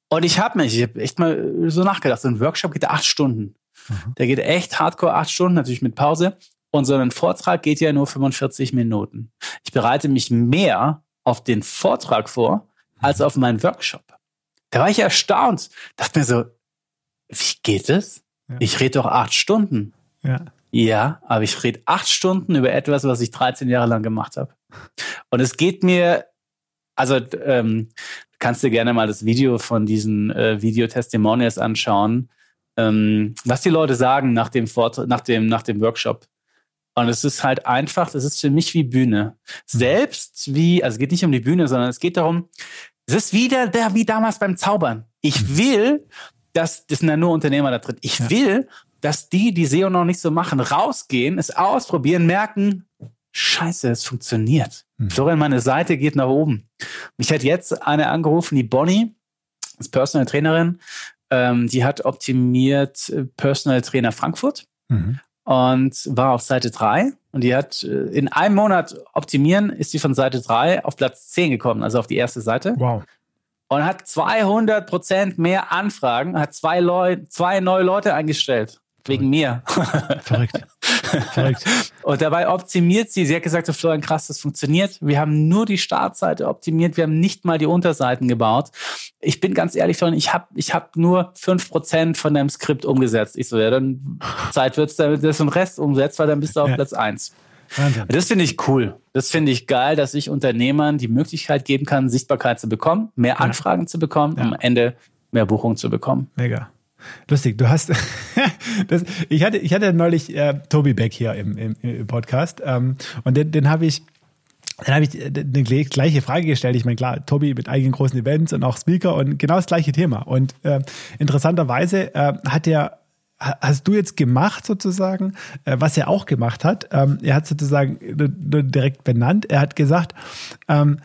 Speaker 1: Und ich habe mich, ich habe echt mal so nachgedacht, so ein Workshop geht acht Stunden. Mhm. Der geht echt hardcore acht Stunden, natürlich mit Pause. Und so ein Vortrag geht ja nur 45 Minuten. Ich bereite mich mehr auf den Vortrag vor als auf meinen Workshop. Da war ich erstaunt. Dachte mir so, wie geht es? Ja. Ich rede doch acht Stunden. Ja. Ja, aber ich rede acht Stunden über etwas, was ich 13 Jahre lang gemacht habe. Und es geht mir, also ähm, kannst du gerne mal das Video von diesen äh, Video-Testimonials anschauen, ähm, was die Leute sagen nach dem, Vortrag, nach dem, nach dem Workshop. Und es ist halt einfach, das ist für mich wie Bühne. Selbst wie, also es geht nicht um die Bühne, sondern es geht darum, es ist wieder der, wie damals beim Zaubern. Ich mhm. will, dass, das sind ja nur Unternehmer da drin, ich will, dass die, die SEO noch nicht so machen, rausgehen, es ausprobieren, merken, scheiße, es funktioniert. Mhm. Florian, meine Seite geht nach oben. Mich hat jetzt eine angerufen, die Bonnie, als Personal Trainerin, ähm, die hat optimiert äh, Personal Trainer Frankfurt. Mhm und war auf Seite 3 und die hat äh, in einem Monat optimieren, ist sie von Seite 3 auf Platz 10 gekommen, also auf die erste Seite. Wow. Und hat 200 Prozent mehr Anfragen, hat zwei, Leu zwei neue Leute eingestellt. Wegen mir. Verrückt. Verrückt. Und dabei optimiert sie. Sie hat gesagt, so Florian, krass, das funktioniert. Wir haben nur die Startseite optimiert. Wir haben nicht mal die Unterseiten gebaut. Ich bin ganz ehrlich, Florian, ich habe ich hab nur fünf Prozent von deinem Skript umgesetzt. Ich so, ja, dann Zeit wird's, damit das den Rest umsetzt, weil dann bist du auf ja. Platz eins. Wahnsinn. Das finde ich cool. Das finde ich geil, dass ich Unternehmern die Möglichkeit geben kann, Sichtbarkeit zu bekommen, mehr Anfragen ja. zu bekommen, ja. am Ende mehr Buchungen zu bekommen.
Speaker 3: Mega. Lustig, du hast, das, ich hatte, ich hatte neulich äh, Tobi Beck hier im, im, im Podcast ähm, und den, den habe ich, dann habe ich äh, eine gleiche Frage gestellt. Ich meine, klar, Tobi mit eigenen großen Events und auch Speaker und genau das gleiche Thema. Und äh, interessanterweise äh, hat er hast du jetzt gemacht sozusagen, äh, was er auch gemacht hat. Ähm, er hat sozusagen direkt benannt. Er hat gesagt, ähm,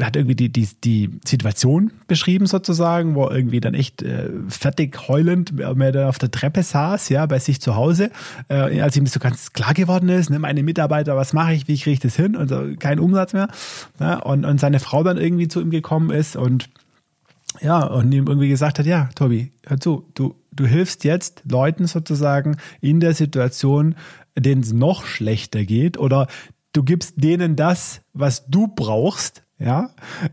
Speaker 3: hat irgendwie die, die, die Situation beschrieben sozusagen, wo er irgendwie dann echt äh, fertig heulend mehr da auf der Treppe saß, ja, bei sich zu Hause, äh, als ihm so ganz klar geworden ist, ne, meine Mitarbeiter, was mache ich, wie kriege ich das hin und so, kein Umsatz mehr. Ja, und, und seine Frau dann irgendwie zu ihm gekommen ist und ja, und ihm irgendwie gesagt hat, ja, Tobi, hör zu, du, du hilfst jetzt Leuten sozusagen in der Situation, denen es noch schlechter geht oder du gibst denen das, was du brauchst, ja,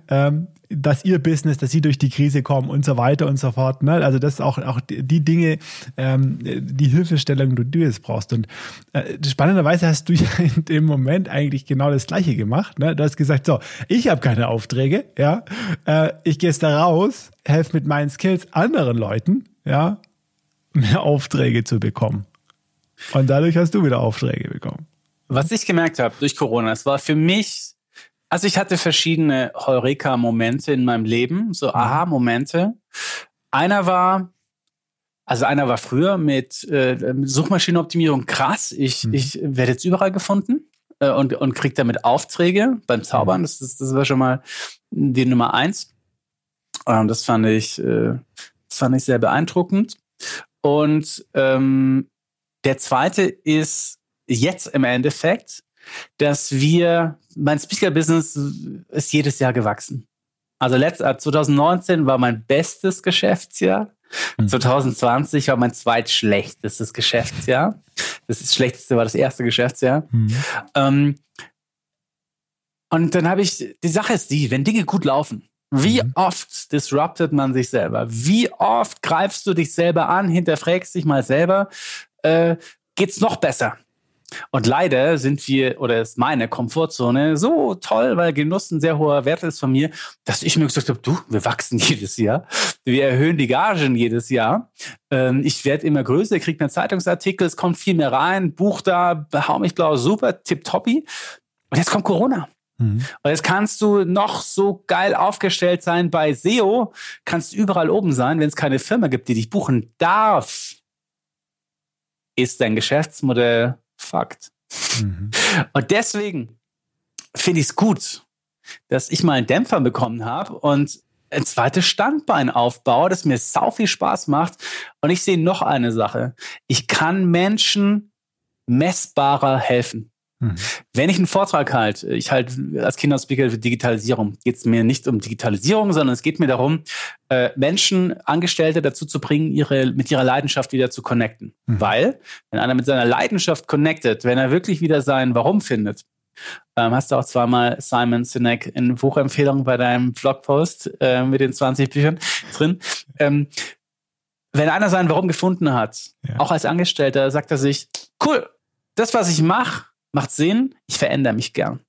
Speaker 3: ähm, dass ihr Business, dass sie durch die Krise kommen und so weiter und so fort. Ne? Also das ist auch, auch die Dinge, ähm, die Hilfestellung, die du jetzt brauchst. Und äh, spannenderweise hast du ja in dem Moment eigentlich genau das Gleiche gemacht. Ne? Du hast gesagt, so, ich habe keine Aufträge, ja, äh, ich gehe jetzt da raus, helfe mit meinen Skills anderen Leuten, ja, mehr Aufträge zu bekommen. Und dadurch hast du wieder Aufträge bekommen.
Speaker 1: Was ich gemerkt habe durch Corona, es war für mich also ich hatte verschiedene Heureka-Momente in meinem Leben, so mhm. Aha-Momente. Einer war, also einer war früher mit äh, Suchmaschinenoptimierung krass. Ich, mhm. ich werde jetzt überall gefunden äh, und, und kriege damit Aufträge beim Zaubern. Mhm. Das, ist, das war schon mal die Nummer eins. Ähm, das fand ich, äh, das fand ich sehr beeindruckend. Und ähm, der zweite ist jetzt im Endeffekt, dass wir, mein Speaker-Business ist jedes Jahr gewachsen. Also letzt, 2019 äh, war mein bestes Geschäftsjahr. 2020 mhm. war mein zweitschlechtestes Geschäftsjahr. Das, das schlechteste war das erste Geschäftsjahr. Mhm. Ähm, und dann habe ich, die Sache ist die, wenn Dinge gut laufen, wie mhm. oft disruptet man sich selber? Wie oft greifst du dich selber an, hinterfragst dich mal selber? Äh, geht's noch besser? Und leider sind wir, oder ist meine Komfortzone so toll, weil Genuss ein sehr hoher Wert ist von mir, dass ich mir gesagt habe, du, wir wachsen jedes Jahr. Wir erhöhen die Gagen jedes Jahr. Ähm, ich werde immer größer, kriege einen Zeitungsartikel, es kommt viel mehr rein, Buch da, hau mich blau, super, tipptoppi. Und jetzt kommt Corona. Mhm. Und jetzt kannst du noch so geil aufgestellt sein bei SEO, kannst überall oben sein, wenn es keine Firma gibt, die dich buchen darf. Ist dein Geschäftsmodell Fakt. Mhm. Und deswegen finde ich es gut, dass ich mal einen Dämpfer bekommen habe und ein zweites Standbein aufbaue, das mir sau viel Spaß macht. Und ich sehe noch eine Sache. Ich kann Menschen messbarer helfen. Mhm. Wenn ich einen Vortrag halte, ich halt als Kinderspeaker für Digitalisierung, geht es mir nicht um Digitalisierung, sondern es geht mir darum, äh, Menschen, Angestellte dazu zu bringen, ihre, mit ihrer Leidenschaft wieder zu connecten. Mhm. Weil, wenn einer mit seiner Leidenschaft connectet, wenn er wirklich wieder sein Warum findet, ähm, hast du auch zweimal Simon Sinek in Buchempfehlung bei deinem Blogpost äh, mit den 20 Büchern drin. Ähm, wenn einer sein Warum gefunden hat, ja. auch als Angestellter, sagt er sich, cool, das, was ich mache, macht Sinn, ich verändere mich gern.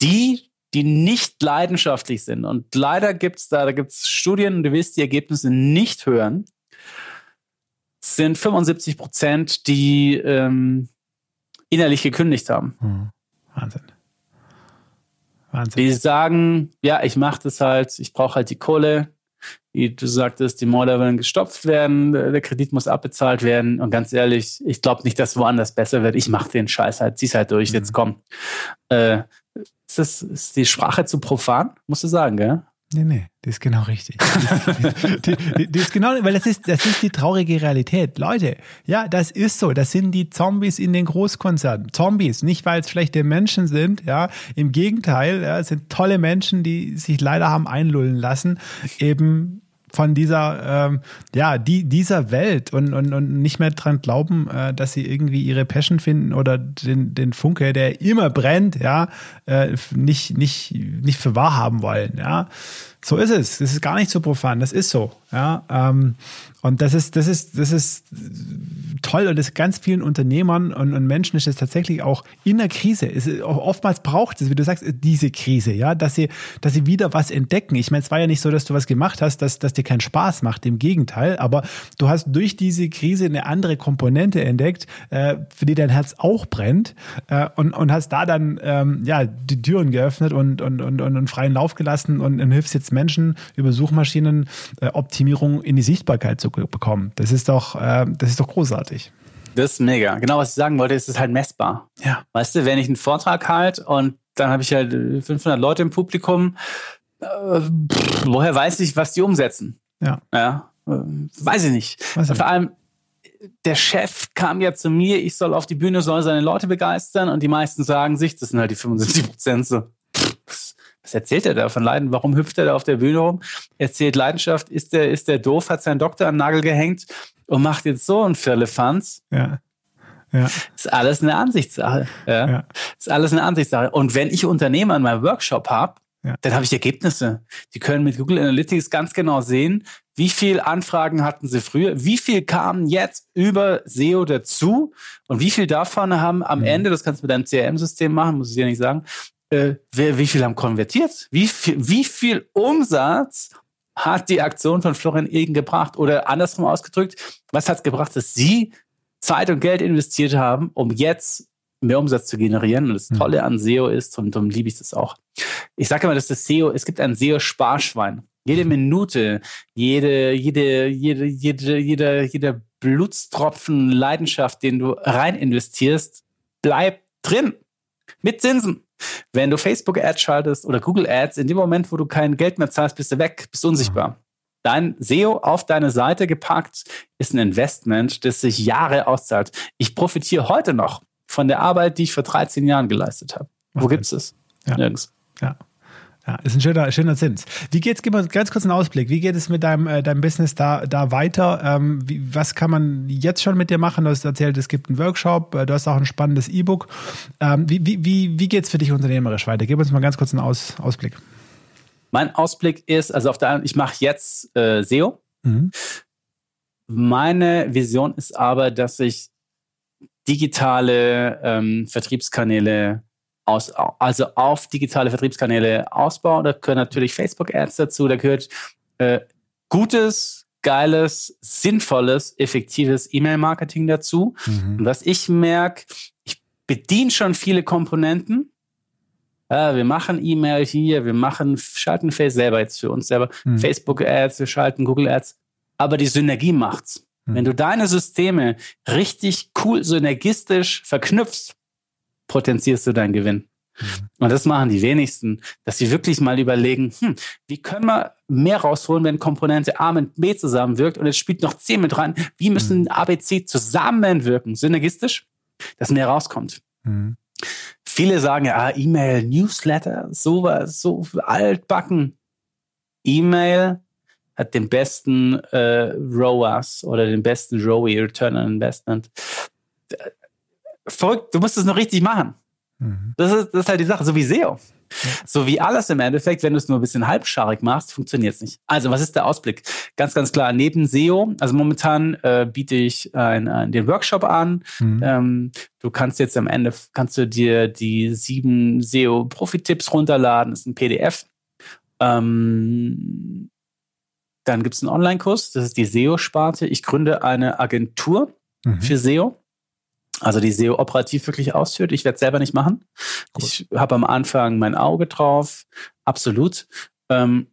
Speaker 1: Die, die nicht leidenschaftlich sind, und leider gibt es da, da gibt es Studien, du willst die Ergebnisse nicht hören, sind 75 Prozent, die ähm, innerlich gekündigt haben. Hm.
Speaker 3: Wahnsinn.
Speaker 1: Wahnsinn. Die sagen, ja, ich mache das halt, ich brauche halt die Kohle, wie du sagtest, die Morde wollen gestopft werden, der Kredit muss abbezahlt werden. Und ganz ehrlich, ich glaube nicht, dass woanders besser wird. Ich mache den Scheiß halt, zieh's halt durch, mhm. jetzt komm. Äh, ist, das, ist die Sprache zu profan? Musst du sagen, gell?
Speaker 3: Nee, nee, das ist genau richtig. die, ist genau, weil das ist, das ist die traurige Realität. Leute, ja, das ist so. Das sind die Zombies in den Großkonzernen. Zombies, nicht weil es schlechte Menschen sind, ja. Im Gegenteil, ja, es sind tolle Menschen, die sich leider haben einlullen lassen, eben von dieser, ähm, ja, die, dieser Welt und, und, und nicht mehr dran glauben, äh, dass sie irgendwie ihre Passion finden oder den, den Funke, der immer brennt, ja, äh, nicht, nicht, nicht für wahr haben wollen, ja. So ist es. Das ist gar nicht so profan. Das ist so. Ja, ähm, und das ist, das ist, das ist toll und das ganz vielen Unternehmern und, und Menschen ist es tatsächlich auch in der Krise. Es, oftmals braucht es, wie du sagst, diese Krise, ja, dass sie, dass sie wieder was entdecken. Ich meine, es war ja nicht so, dass du was gemacht hast, dass, dass dir keinen Spaß macht. Im Gegenteil, aber du hast durch diese Krise eine andere Komponente entdeckt, äh, für die dein Herz auch brennt äh, und, und hast da dann ähm, ja die Türen geöffnet und, und, und, und, freien Lauf gelassen und, und hilfst jetzt Menschen über Suchmaschinenoptimierung äh, in die Sichtbarkeit zu bekommen. Das ist doch, äh, das ist doch großartig.
Speaker 1: Das ist mega. Genau, was ich sagen wollte, ist es halt messbar.
Speaker 3: Ja.
Speaker 1: Weißt du, wenn ich einen Vortrag halt und dann habe ich halt 500 Leute im Publikum, äh, woher weiß ich, was die umsetzen?
Speaker 3: Ja.
Speaker 1: Ja, äh, weiß ich nicht. Weiß ich. Vor allem, der Chef kam ja zu mir, ich soll auf die Bühne, soll seine Leute begeistern und die meisten sagen sich, das sind halt die 75 Prozent so. Was erzählt er da von Leiden? Warum hüpft er da auf der Bühne rum? Erzählt Leidenschaft, ist der, ist der doof, hat seinen Doktor an den Nagel gehängt und macht jetzt so ein Firlefanz.
Speaker 3: Ja. Ja.
Speaker 1: Ist alles eine Ansichtssache. Ja. ja. Ist alles eine Ansichtssache. Und wenn ich Unternehmer in meinem Workshop habe, ja. dann habe ich Ergebnisse. Die können mit Google Analytics ganz genau sehen, wie viel Anfragen hatten sie früher, wie viel kamen jetzt über SEO dazu und wie viel davon haben am mhm. Ende, das kannst du mit deinem CRM-System machen, muss ich dir nicht sagen, äh, wer, wie viel haben konvertiert? Wie viel, wie viel Umsatz hat die Aktion von Florian Egen gebracht? Oder andersrum ausgedrückt, was hat es gebracht, dass Sie Zeit und Geld investiert haben, um jetzt mehr Umsatz zu generieren? Und das hm. Tolle an SEO ist, und darum liebe ich das auch. Ich sage immer, dass das SEO, es gibt ein SEO-Sparschwein. Jede Minute, jede, jede, jede, jede, jeder, jeder Blutstropfen Leidenschaft, den du rein investierst, bleibt drin. Mit Zinsen. Wenn du Facebook Ads schaltest oder Google Ads, in dem Moment, wo du kein Geld mehr zahlst, bist du weg, bist unsichtbar. Dein SEO auf deine Seite gepackt ist ein Investment, das sich Jahre auszahlt. Ich profitiere heute noch von der Arbeit, die ich vor 13 Jahren geleistet habe. Wo gibt es es?
Speaker 3: Ja. Nirgends. Ja. Ja, ist ein schöner, schöner Zins. Wie geht's, gib mal ganz kurz einen Ausblick. Wie geht es mit deinem, äh, deinem Business da, da weiter? Ähm, wie, was kann man jetzt schon mit dir machen? Du hast erzählt, es gibt einen Workshop, äh, du hast auch ein spannendes E-Book. Ähm, wie, wie, wie, wie geht's für dich unternehmerisch weiter? Gib uns mal ganz kurz einen Aus, Ausblick.
Speaker 1: Mein Ausblick ist, also auf der einen, ich mache jetzt äh, SEO. Mhm. Meine Vision ist aber, dass ich digitale ähm, Vertriebskanäle aus, also auf digitale Vertriebskanäle ausbauen. Da gehören natürlich Facebook-Ads dazu, da gehört äh, gutes, geiles, sinnvolles, effektives E-Mail-Marketing dazu. Mhm. Und was ich merke, ich bediene schon viele Komponenten. Ja, wir machen E-Mail hier, wir machen, schalten Face selber jetzt für uns selber, mhm. Facebook-Ads, wir schalten Google-Ads, aber die Synergie macht's. Mhm. Wenn du deine Systeme richtig cool synergistisch verknüpfst, potenzierst du deinen Gewinn. Und das machen die wenigsten, dass sie wirklich mal überlegen, hm, wie können wir mehr rausholen, wenn Komponente A mit B zusammenwirkt und es spielt noch C mit rein. Wie müssen mhm. A, B, C zusammenwirken, synergistisch, dass mehr rauskommt. Mhm. Viele sagen ja, ah, E-Mail, Newsletter, sowas, so altbacken. E-Mail hat den besten äh, ROAS oder den besten ROI, Return on Investment verrückt, du musst es nur richtig machen. Mhm. Das, ist, das ist halt die Sache, so wie SEO. Ja. So wie alles im Endeffekt, wenn du es nur ein bisschen halbscharig machst, funktioniert es nicht. Also, was ist der Ausblick? Ganz, ganz klar, neben SEO, also momentan äh, biete ich ein, ein, den Workshop an. Mhm. Ähm, du kannst jetzt am Ende, kannst du dir die sieben SEO-Profi-Tipps runterladen, das ist ein PDF. Ähm, dann gibt es einen Online-Kurs, das ist die SEO-Sparte. Ich gründe eine Agentur mhm. für SEO also die SEO operativ wirklich ausführt. Ich werde es selber nicht machen. Gut. Ich habe am Anfang mein Auge drauf, absolut. Ähm,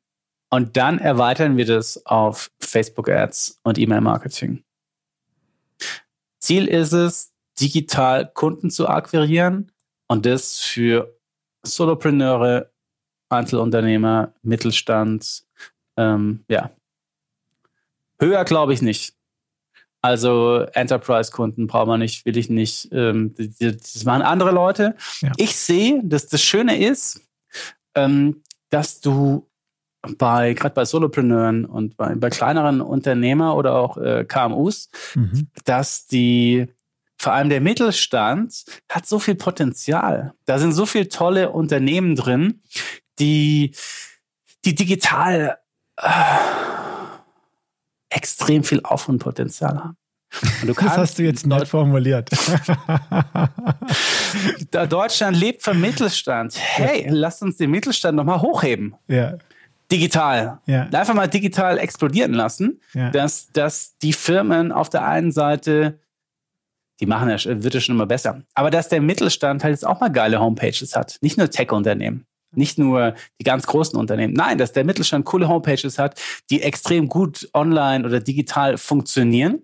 Speaker 1: und dann erweitern wir das auf Facebook Ads und E-Mail-Marketing. Ziel ist es, digital Kunden zu akquirieren und das für Solopreneure, Einzelunternehmer, Mittelstand. Ähm, ja. Höher glaube ich nicht. Also Enterprise-Kunden braucht man nicht, will ich nicht. Ähm, das machen andere Leute. Ja. Ich sehe, dass das Schöne ist, ähm, dass du bei gerade bei Solopreneuren und bei, bei kleineren Unternehmer oder auch äh, KMUs, mhm. dass die vor allem der Mittelstand hat so viel Potenzial. Da sind so viele tolle Unternehmen drin, die die digital äh, extrem viel Aufwandpotenzial haben.
Speaker 3: das hast du jetzt neu formuliert.
Speaker 1: Deutschland lebt vom Mittelstand. Hey, ja. lasst uns den Mittelstand nochmal hochheben.
Speaker 3: Ja.
Speaker 1: Digital. Ja. Einfach mal digital explodieren lassen, ja. dass, dass die Firmen auf der einen Seite, die machen ja, wird ja schon immer besser, aber dass der Mittelstand halt jetzt auch mal geile Homepages hat. Nicht nur Tech-Unternehmen. Nicht nur die ganz großen Unternehmen. Nein, dass der Mittelstand coole Homepages hat, die extrem gut online oder digital funktionieren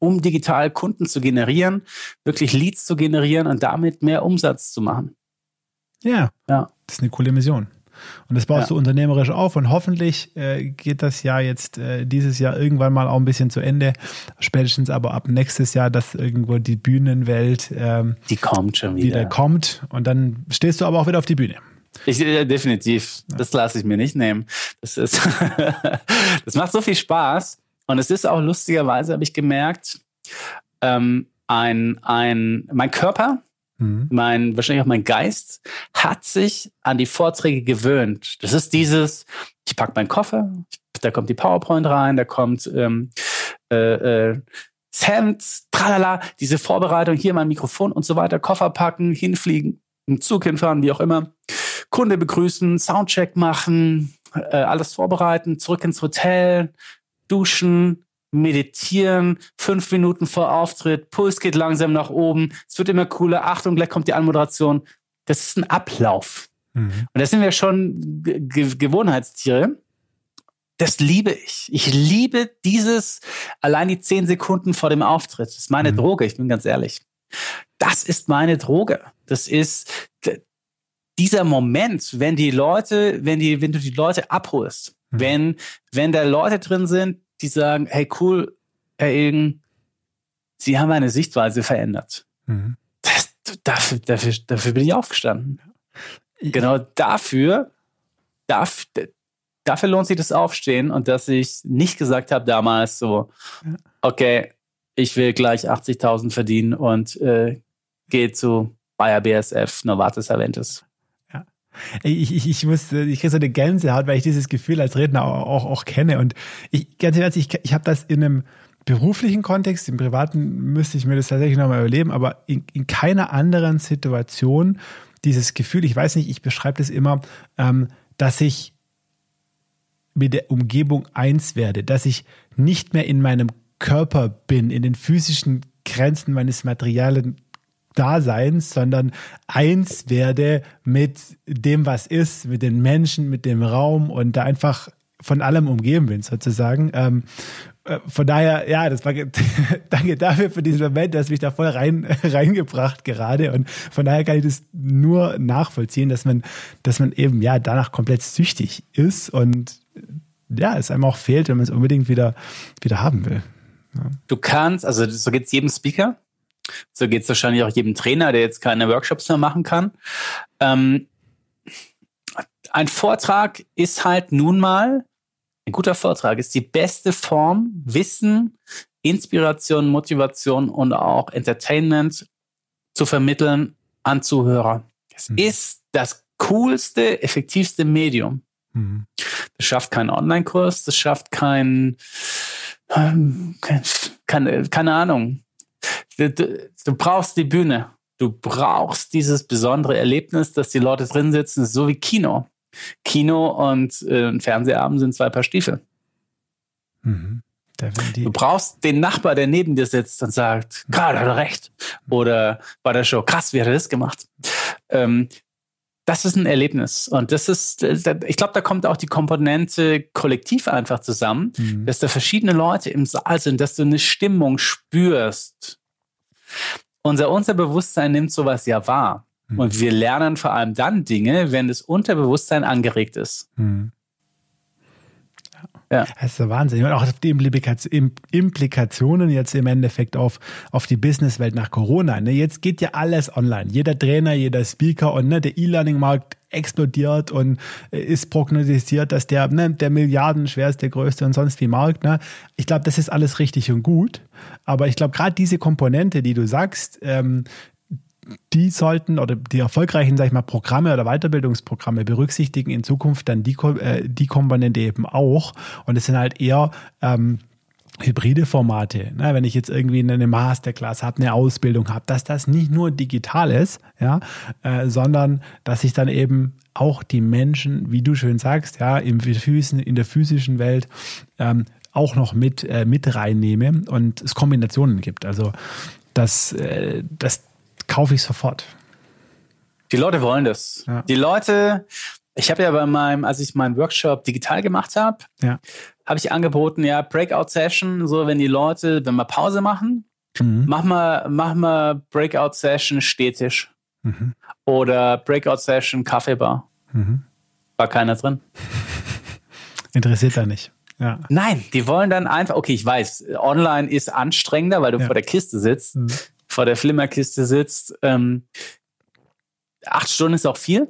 Speaker 1: um digital Kunden zu generieren, wirklich Leads zu generieren und damit mehr Umsatz zu machen.
Speaker 3: Ja, ja. das ist eine coole Mission. Und das baust ja. du unternehmerisch auf und hoffentlich äh, geht das Jahr jetzt äh, dieses Jahr irgendwann mal auch ein bisschen zu Ende. Spätestens aber ab nächstes Jahr, dass irgendwo die Bühnenwelt ähm,
Speaker 1: die kommt schon wieder.
Speaker 3: wieder kommt und dann stehst du aber auch wieder auf die Bühne.
Speaker 1: Ich, äh, definitiv. Ja. Das lasse ich mir nicht nehmen. Das ist, das macht so viel Spaß. Und es ist auch lustigerweise, habe ich gemerkt, ähm, ein, ein, mein Körper, mhm. mein, wahrscheinlich auch mein Geist, hat sich an die Vorträge gewöhnt. Das ist dieses, ich packe meinen Koffer, da kommt die PowerPoint rein, da kommt ähm, äh, äh, das Hemd, tralala, diese Vorbereitung, hier mein Mikrofon und so weiter, Koffer packen, hinfliegen, im Zug hinfahren, wie auch immer, Kunde begrüßen, Soundcheck machen, äh, alles vorbereiten, zurück ins Hotel, duschen, meditieren, fünf Minuten vor Auftritt, Puls geht langsam nach oben, es wird immer cooler, Achtung, gleich kommt die Anmoderation. Das ist ein Ablauf. Mhm. Und da sind wir schon Ge Gewohnheitstiere. Das liebe ich. Ich liebe dieses allein die zehn Sekunden vor dem Auftritt. Das ist meine mhm. Droge, ich bin ganz ehrlich. Das ist meine Droge. Das ist dieser Moment, wenn die Leute, wenn die, wenn du die Leute abholst, Mhm. Wenn, wenn da Leute drin sind, die sagen, hey cool, Herr Ilgen, Sie haben meine Sichtweise verändert. Mhm. Das, dafür, dafür, dafür bin ich aufgestanden. Ich, genau dafür, dafür, dafür lohnt sich das Aufstehen und dass ich nicht gesagt habe damals so, okay, ich will gleich 80.000 verdienen und äh, gehe zu Bayer BSF Novartis Aventis.
Speaker 3: Ich, ich, ich muss, ich kriege so eine Gänsehaut, weil ich dieses Gefühl als Redner auch, auch, auch kenne. Und ich, ganz ehrlich, ich, ich habe das in einem beruflichen Kontext, im privaten müsste ich mir das tatsächlich nochmal überleben, aber in, in keiner anderen Situation dieses Gefühl, ich weiß nicht, ich beschreibe das immer, ähm, dass ich mit der Umgebung eins werde, dass ich nicht mehr in meinem Körper bin, in den physischen Grenzen meines materialen Daseins, sondern eins werde mit dem, was ist, mit den Menschen, mit dem Raum und da einfach von allem umgeben bin, sozusagen. Ähm, äh, von daher, ja, das war danke dafür für diesen Moment, dass mich da voll rein reingebracht gerade und von daher kann ich das nur nachvollziehen, dass man, dass man eben ja danach komplett süchtig ist und ja, es einem auch fehlt, wenn man es unbedingt wieder wieder haben will.
Speaker 1: Ja. Du kannst, also so geht es jedem Speaker. So geht es wahrscheinlich auch jedem Trainer, der jetzt keine Workshops mehr machen kann. Ähm, ein Vortrag ist halt nun mal, ein guter Vortrag ist die beste Form, Wissen, Inspiration, Motivation und auch Entertainment zu vermitteln an Zuhörer. Es mhm. ist das coolste, effektivste Medium. Mhm. Das schafft keinen Online-Kurs, das schafft kein, ähm, kein, keine, keine Ahnung, du, du brauchst die Bühne. Du brauchst dieses besondere Erlebnis, dass die Leute drin sitzen, so wie Kino. Kino und äh, Fernsehabend sind zwei Paar Stiefel. Mhm. Du brauchst den Nachbar, der neben dir sitzt und sagt, gerade hat er recht. Oder bei der Show, krass, wie hat er das gemacht? Ähm, das ist ein Erlebnis. Und das ist, ich glaube, da kommt auch die Komponente kollektiv einfach zusammen, mhm. dass da verschiedene Leute im Saal sind, dass du eine Stimmung spürst. Unser Unterbewusstsein nimmt sowas ja wahr. Mhm. Und wir lernen vor allem dann Dinge, wenn das Unterbewusstsein angeregt ist. Mhm.
Speaker 3: Ja. Das ist der Wahnsinn. Und auch die Implikationen jetzt im Endeffekt auf, auf die Businesswelt nach Corona. Ne? Jetzt geht ja alles online. Jeder Trainer, jeder Speaker und ne, der E-Learning-Markt explodiert und ist prognostiziert, dass der, ne, der milliardenschwerste, größte und sonst wie Markt. Ne? Ich glaube, das ist alles richtig und gut. Aber ich glaube, gerade diese Komponente, die du sagst, ähm, die sollten oder die erfolgreichen, sag ich mal, Programme oder Weiterbildungsprogramme berücksichtigen in Zukunft dann die, äh, die Komponente eben auch. Und es sind halt eher ähm, hybride Formate, ne, wenn ich jetzt irgendwie eine Masterclass habe, eine Ausbildung habe, dass das nicht nur digital ist, ja, äh, sondern dass ich dann eben auch die Menschen, wie du schön sagst, ja, im Füßen, in der physischen Welt ähm, auch noch mit, äh, mit reinnehme und es Kombinationen gibt. Also das, äh, das kaufe ich sofort.
Speaker 1: Die Leute wollen das. Ja. Die Leute, ich habe ja bei meinem, als ich meinen Workshop digital gemacht habe, ja. habe ich angeboten, ja, Breakout-Session, so wenn die Leute, wenn wir Pause machen, mhm. mach mal, mach mal Breakout-Session Stehtisch. Mhm. Oder Breakout-Session Kaffeebar. Mhm. War keiner drin.
Speaker 3: Interessiert da nicht.
Speaker 1: Ja. Nein, die wollen dann einfach, okay, ich weiß, online ist anstrengender, weil du ja. vor der Kiste sitzt, mhm. Vor der Flimmerkiste sitzt. Ähm, acht Stunden ist auch viel.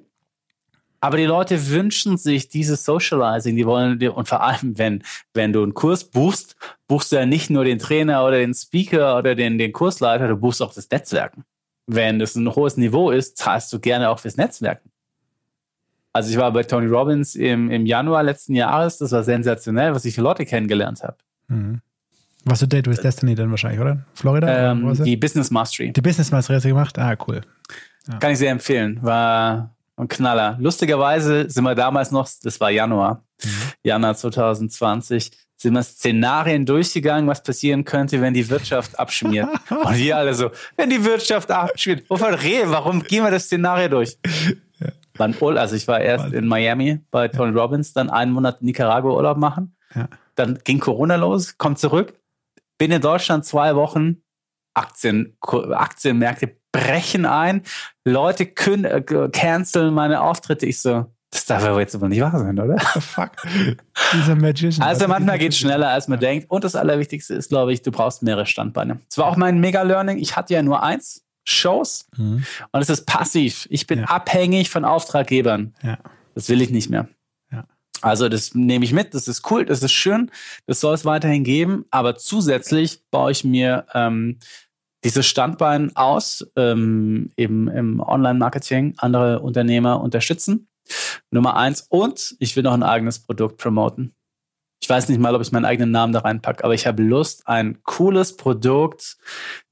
Speaker 1: Aber die Leute wünschen sich dieses Socializing, die wollen und vor allem, wenn, wenn du einen Kurs buchst, buchst du ja nicht nur den Trainer oder den Speaker oder den, den Kursleiter, du buchst auch das Netzwerken. Wenn das ein hohes Niveau ist, zahlst du gerne auch fürs Netzwerken. Also ich war bei Tony Robbins im, im Januar letzten Jahres. Das war sensationell, was ich für Leute kennengelernt habe. Mhm.
Speaker 3: Was du Date with Destiny dann wahrscheinlich, oder? Florida?
Speaker 1: Ähm, die Business Mastery.
Speaker 3: Die Business Mastery hast du gemacht? Ah, cool.
Speaker 1: Ja. Kann ich sehr empfehlen. War ein Knaller. Lustigerweise sind wir damals noch, das war Januar, mhm. Januar 2020, sind wir Szenarien durchgegangen, was passieren könnte, wenn die Wirtschaft abschmiert. Und wir alle so, wenn die Wirtschaft abschmiert, wovon reden? Warum gehen wir das Szenario durch? Wann also ich war erst in Miami bei Tony ja. Robbins, dann einen Monat Nicaragua Urlaub machen. Ja. Dann ging Corona los, kommt zurück, bin in Deutschland zwei Wochen, Aktien, Aktienmärkte brechen ein, Leute können, äh, canceln meine Auftritte. Ich so, das darf aber jetzt aber nicht wahr sein, oder? Fuck. Dieser Magician. Also manchmal geht es schneller, als man ja. denkt. Und das Allerwichtigste ist, glaube ich, du brauchst mehrere Standbeine. Es war auch mein Mega-Learning. Ich hatte ja nur eins. Shows mhm. und es ist passiv. Ich bin ja. abhängig von Auftraggebern. Ja. Das will ich nicht mehr. Also das nehme ich mit, das ist cool, das ist schön, das soll es weiterhin geben, aber zusätzlich baue ich mir ähm, dieses Standbein aus, ähm, eben im Online-Marketing, andere Unternehmer unterstützen. Nummer eins. Und ich will noch ein eigenes Produkt promoten. Ich weiß nicht mal, ob ich meinen eigenen Namen da reinpacke, aber ich habe Lust, ein cooles Produkt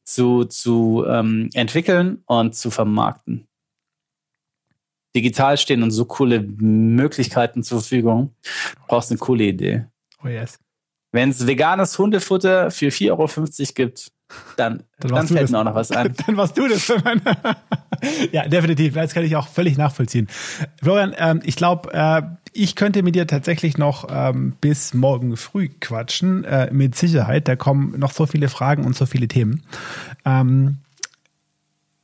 Speaker 1: zu, zu ähm, entwickeln und zu vermarkten. Digital stehen uns so coole Möglichkeiten zur Verfügung. Du brauchst eine coole Idee. Oh yes. Wenn es veganes Hundefutter für 4,50 Euro gibt, dann, dann, dann fällt mir auch noch was ein.
Speaker 3: Dann warst du das. ja, definitiv. Das kann ich auch völlig nachvollziehen. Florian, ähm, ich glaube, äh, ich könnte mit dir tatsächlich noch ähm, bis morgen früh quatschen, äh, mit Sicherheit. Da kommen noch so viele Fragen und so viele Themen. Ähm,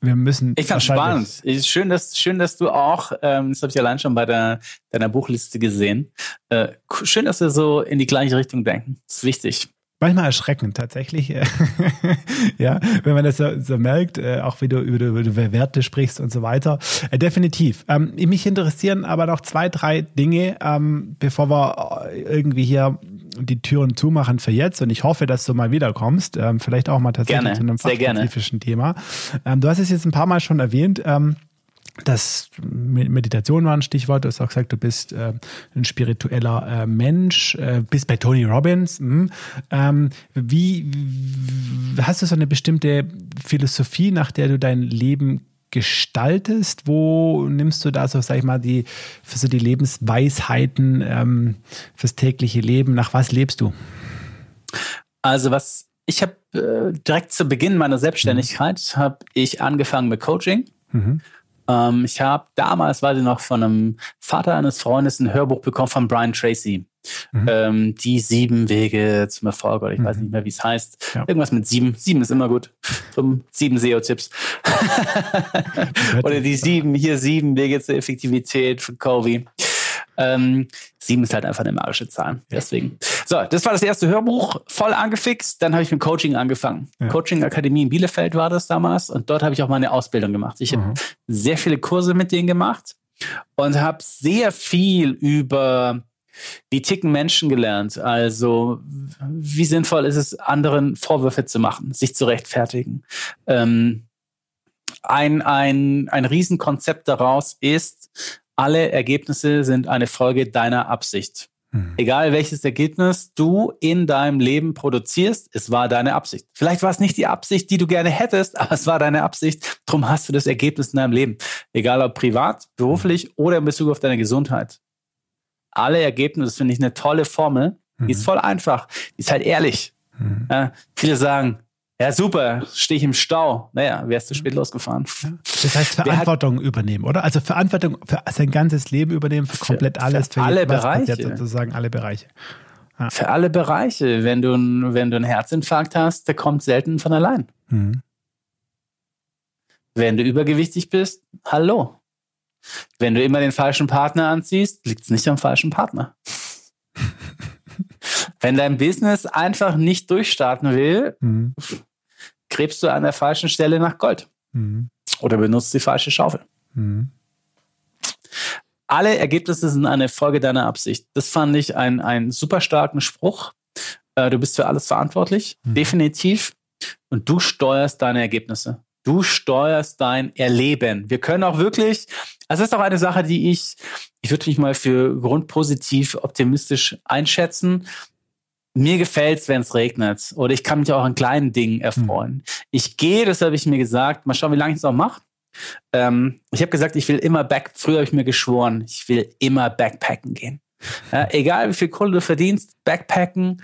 Speaker 3: wir müssen.
Speaker 1: Ich fand spannend. Schön, dass, schön, dass du auch, ähm, das habe ich allein schon bei der, deiner Buchliste gesehen. Äh, schön, dass wir so in die gleiche Richtung denken. Das ist wichtig
Speaker 3: manchmal erschreckend tatsächlich, ja, wenn man das so, so merkt, äh, auch wie du über, über, Werte sprichst und so weiter. Äh, definitiv. Ähm, mich interessieren aber noch zwei, drei Dinge, ähm, bevor wir äh, irgendwie hier die Türen zumachen für jetzt. Und ich hoffe, dass du mal wiederkommst. Ähm, vielleicht auch mal tatsächlich gerne, zu einem fachspezifischen Thema. Ähm, du hast es jetzt ein paar Mal schon erwähnt. Ähm, das Meditation war ein Stichwort. Du hast auch gesagt, du bist äh, ein spiritueller äh, Mensch, äh, bist bei Tony Robbins. Mhm. Ähm, wie, wie hast du so eine bestimmte Philosophie, nach der du dein Leben gestaltest? Wo nimmst du da so, sag ich mal, die für so die Lebensweisheiten ähm, fürs tägliche Leben? Nach was lebst du?
Speaker 1: Also was ich habe äh, direkt zu Beginn meiner Selbstständigkeit mhm. habe ich angefangen mit Coaching. Mhm. Ähm, ich habe damals, weiß ich noch, von einem Vater eines Freundes ein Hörbuch bekommen von Brian Tracy. Mhm. Ähm, die sieben Wege zum Erfolg, oder ich mhm. weiß nicht mehr, wie es heißt. Ja. Irgendwas mit sieben. Sieben ist immer gut. Zum sieben SEO-Tipps. oder die sieben, hier sieben Wege zur Effektivität von Covey. Ähm, sieben ist halt einfach eine magische Zahl. Deswegen. So, das war das erste Hörbuch, voll angefixt. Dann habe ich mit Coaching angefangen. Ja. Coaching Akademie in Bielefeld war das damals und dort habe ich auch meine Ausbildung gemacht. Ich mhm. habe sehr viele Kurse mit denen gemacht und habe sehr viel über wie ticken Menschen gelernt. Also wie sinnvoll ist es, anderen Vorwürfe zu machen, sich zu rechtfertigen. Ähm, ein, ein, ein Riesenkonzept daraus ist, alle Ergebnisse sind eine Folge deiner Absicht. Mhm. Egal welches Ergebnis du in deinem Leben produzierst, es war deine Absicht. Vielleicht war es nicht die Absicht, die du gerne hättest, aber es war deine Absicht. Drum hast du das Ergebnis in deinem Leben. Egal ob privat, beruflich oder in Bezug auf deine Gesundheit. Alle Ergebnisse finde ich eine tolle Formel. Die ist mhm. voll einfach. Die ist halt ehrlich. Mhm. Äh, viele sagen, ja, super, stehe ich im Stau. Naja, wärst du spät losgefahren. Ja.
Speaker 3: Das heißt Verantwortung übernehmen, oder? Also Verantwortung für sein ganzes Leben übernehmen, für komplett für, alles,
Speaker 1: für, für alle Bereiche.
Speaker 3: Sozusagen alle Bereiche.
Speaker 1: Ja. Für alle Bereiche. Wenn du, wenn du einen Herzinfarkt hast, der kommt selten von allein. Mhm. Wenn du übergewichtig bist, hallo. Wenn du immer den falschen Partner anziehst, liegt es nicht am falschen Partner. Wenn dein Business einfach nicht durchstarten will, mhm. gräbst du an der falschen Stelle nach Gold. Mhm. Oder benutzt die falsche Schaufel. Mhm. Alle Ergebnisse sind eine Folge deiner Absicht. Das fand ich einen super starken Spruch. Äh, du bist für alles verantwortlich, mhm. definitiv. Und du steuerst deine Ergebnisse. Du steuerst dein Erleben. Wir können auch wirklich, also das ist auch eine Sache, die ich, ich würde mich mal für grundpositiv optimistisch einschätzen mir gefällt's, wenn es regnet. Oder ich kann mich auch an kleinen Dingen erfreuen. Mhm. Ich gehe, das habe ich mir gesagt, mal schauen, wie lange ich es noch mache. Ähm, ich habe gesagt, ich will immer back, früher habe ich mir geschworen, ich will immer backpacken gehen. Ja, egal wie viel Kohle du verdienst, backpacken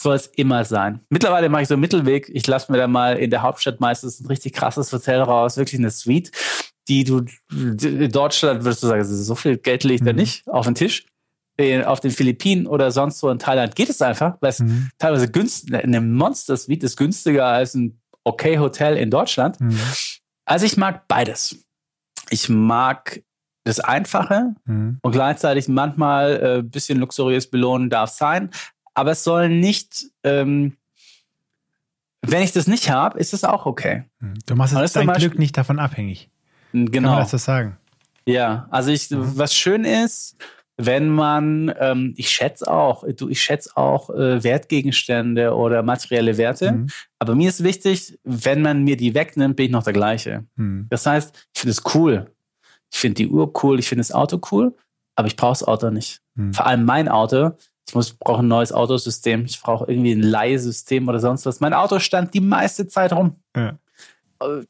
Speaker 1: soll es immer sein. Mittlerweile mache ich so einen Mittelweg. Ich lasse mir da mal in der Hauptstadt meistens ein richtig krasses Hotel raus, wirklich eine Suite, die du in Deutschland würdest du sagen, so viel Geld liegt mhm. da nicht auf den Tisch auf den Philippinen oder sonst wo in Thailand geht es einfach, weil es mhm. teilweise günstig, eine Monster Suite ist günstiger als ein okay Hotel in Deutschland. Mhm. Also ich mag beides. Ich mag das Einfache mhm. und gleichzeitig manchmal ein äh, bisschen luxuriös belohnen darf sein, aber es soll nicht, ähm, wenn ich das nicht habe, ist es auch okay.
Speaker 3: Mhm. Du machst jetzt dein Glück nicht davon abhängig.
Speaker 1: Genau. Kann man
Speaker 3: das so sagen?
Speaker 1: Ja, also ich, mhm. was schön ist, wenn man, ähm, ich schätze auch, du, ich schätze auch äh, Wertgegenstände oder materielle Werte, mhm. aber mir ist wichtig, wenn man mir die wegnimmt, bin ich noch der gleiche. Mhm. Das heißt, ich finde es cool. Ich finde die Uhr cool, ich finde das Auto cool, aber ich brauche das Auto nicht. Mhm. Vor allem mein Auto. Ich muss brauche ein neues Autosystem. Ich brauche irgendwie ein Leihsystem oder sonst was. Mein Auto stand die meiste Zeit rum. Ja. Äh,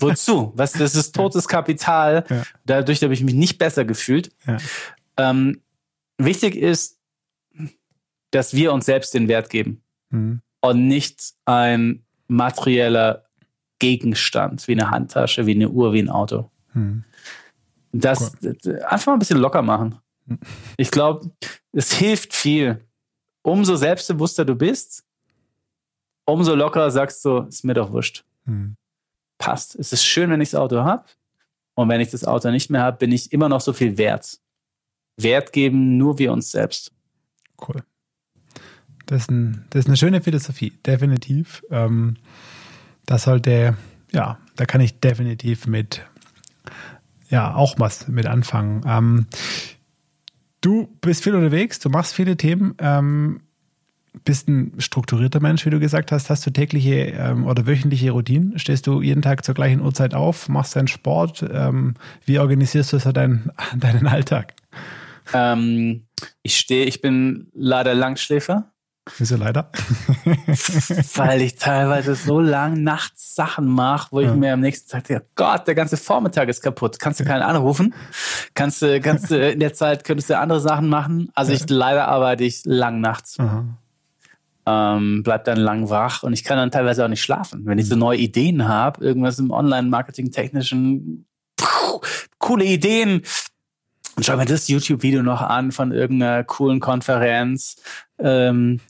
Speaker 1: wozu? Was, das ist totes Kapital. Ja. Dadurch habe ich mich nicht besser gefühlt. Ja. Ähm, wichtig ist, dass wir uns selbst den Wert geben mhm. und nicht ein materieller Gegenstand wie eine Handtasche, wie eine Uhr, wie ein Auto. Mhm. Das cool. einfach mal ein bisschen locker machen. Ich glaube, es hilft viel. Umso selbstbewusster du bist, umso lockerer sagst du, ist mir doch wurscht. Mhm. Passt. Es ist schön, wenn ich das Auto habe. Und wenn ich das Auto nicht mehr habe, bin ich immer noch so viel wert. Wert geben nur wir uns selbst.
Speaker 3: Cool. Das ist, ein, das ist eine schöne Philosophie, definitiv. Ähm, das sollte, ja, da kann ich definitiv mit, ja, auch was mit anfangen. Ähm, du bist viel unterwegs, du machst viele Themen. Ähm, bist ein strukturierter Mensch, wie du gesagt hast. Hast du tägliche ähm, oder wöchentliche Routinen? Stehst du jeden Tag zur gleichen Uhrzeit auf? Machst deinen Sport? Ähm, wie organisierst du so deinen, deinen Alltag?
Speaker 1: Ähm, ich stehe, ich bin leider Langschläfer.
Speaker 3: Wieso leider?
Speaker 1: Weil ich teilweise so lang nachts Sachen mache, wo ja. ich mir am nächsten Tag denke, Gott, der ganze Vormittag ist kaputt. Kannst du keinen anrufen? Kannst du, kannst du in der Zeit könntest du andere Sachen machen? Also ich leider arbeite ich lang nachts. Ähm, bleib dann lang wach und ich kann dann teilweise auch nicht schlafen. Wenn ich so mhm. neue Ideen habe, irgendwas im Online-Marketing-technischen, coole Ideen, und schau mir das YouTube-Video noch an von irgendeiner coolen Konferenz. Ähm,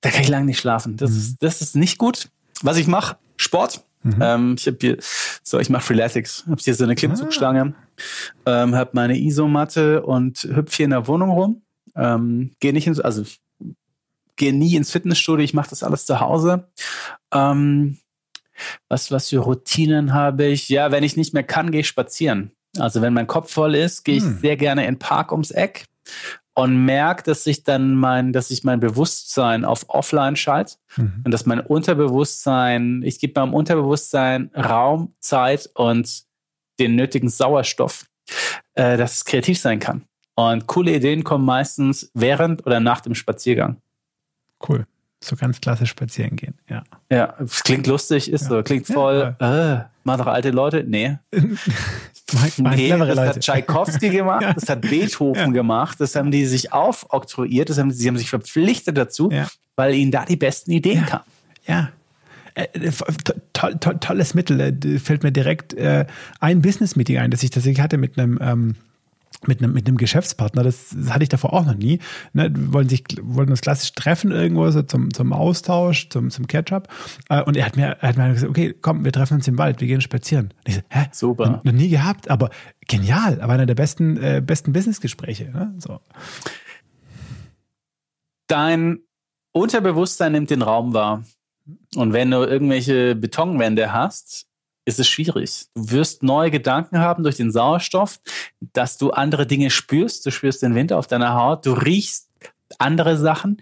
Speaker 1: da kann ich lange nicht schlafen. Das, mhm. ist, das ist nicht gut. Was ich mache, Sport. Mhm. Ähm, ich habe hier, so ich mache Freeletics. Habe hier so eine Klimmzugstange, ah. ähm, habe meine Isomatte und hüpfe hier in der Wohnung rum. Ähm, gehe nicht ins, also gehe nie ins Fitnessstudio. Ich mache das alles zu Hause. Ähm, was, was für Routinen habe ich? Ja, wenn ich nicht mehr kann, gehe ich spazieren. Also wenn mein Kopf voll ist, gehe ich hm. sehr gerne in den Park ums Eck und merke, dass ich dann mein, dass ich mein Bewusstsein auf Offline schalte mhm. und dass mein Unterbewusstsein, ich gebe meinem Unterbewusstsein Raum, Zeit und den nötigen Sauerstoff, äh, dass es kreativ sein kann. Und coole Ideen kommen meistens während oder nach dem Spaziergang.
Speaker 3: Cool. So ganz klassisch spazieren gehen, ja.
Speaker 1: Ja, es klingt lustig, ist ja. so, klingt voll, ja, äh, machen doch alte Leute? Nee. nee, das hat Tchaikovsky gemacht, ja. das hat Beethoven gemacht, das haben die sich aufoktroyiert, das haben, sie haben sich verpflichtet dazu, weil ihnen da die besten Ideen kamen.
Speaker 3: Ja. Äh, äh, to to tolles Mittel. Äh, fällt mir direkt äh, ein Business-Meeting ein, das ich tatsächlich hatte mit einem ähm, mit einem, mit einem Geschäftspartner, das, hatte ich davor auch noch nie. Ne, wollen sich, wollten uns klassisch treffen irgendwo so zum, zum Austausch, zum, zum Catch-up. Äh, und er hat mir, er hat mir gesagt, okay, komm, wir treffen uns im Wald, wir gehen spazieren. Und ich so, hä?
Speaker 1: Super.
Speaker 3: Noch, noch nie gehabt, aber genial, aber einer der besten, äh, besten Businessgespräche. Ne? So.
Speaker 1: Dein Unterbewusstsein nimmt den Raum wahr. Und wenn du irgendwelche Betonwände hast, ist es schwierig. Du wirst neue Gedanken haben durch den Sauerstoff, dass du andere Dinge spürst. Du spürst den Wind auf deiner Haut, du riechst andere Sachen.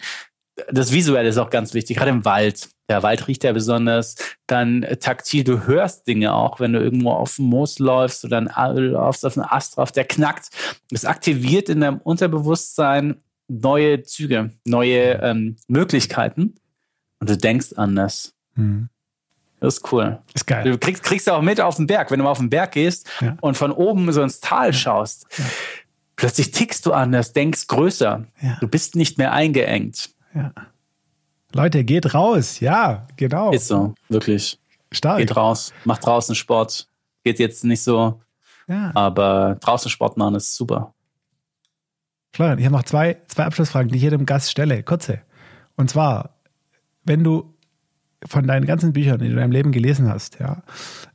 Speaker 1: Das Visuelle ist auch ganz wichtig, gerade im Wald. Der Wald riecht ja besonders. Dann taktil, du hörst Dinge auch, wenn du irgendwo auf dem Moos läufst oder läufst auf einen Ast drauf, der knackt. Es aktiviert in deinem Unterbewusstsein neue Züge, neue ähm, Möglichkeiten und du denkst anders. Mhm. Das ist cool.
Speaker 3: Ist geil.
Speaker 1: Du kriegst, kriegst auch mit auf den Berg, wenn du mal auf den Berg gehst ja. und von oben so ins Tal schaust. Ja. Plötzlich tickst du anders, denkst größer. Ja. Du bist nicht mehr eingeengt.
Speaker 3: Ja. Leute, geht raus. Ja, genau.
Speaker 1: Ist so, wirklich.
Speaker 3: Stark.
Speaker 1: Geht raus, macht draußen Sport. Geht jetzt nicht so, ja. aber draußen Sport machen ist super.
Speaker 3: Florian, ich habe noch zwei, zwei Abschlussfragen, die ich jedem Gast stelle. Kurze. Und zwar, wenn du von deinen ganzen Büchern, die du in deinem Leben gelesen hast, ja,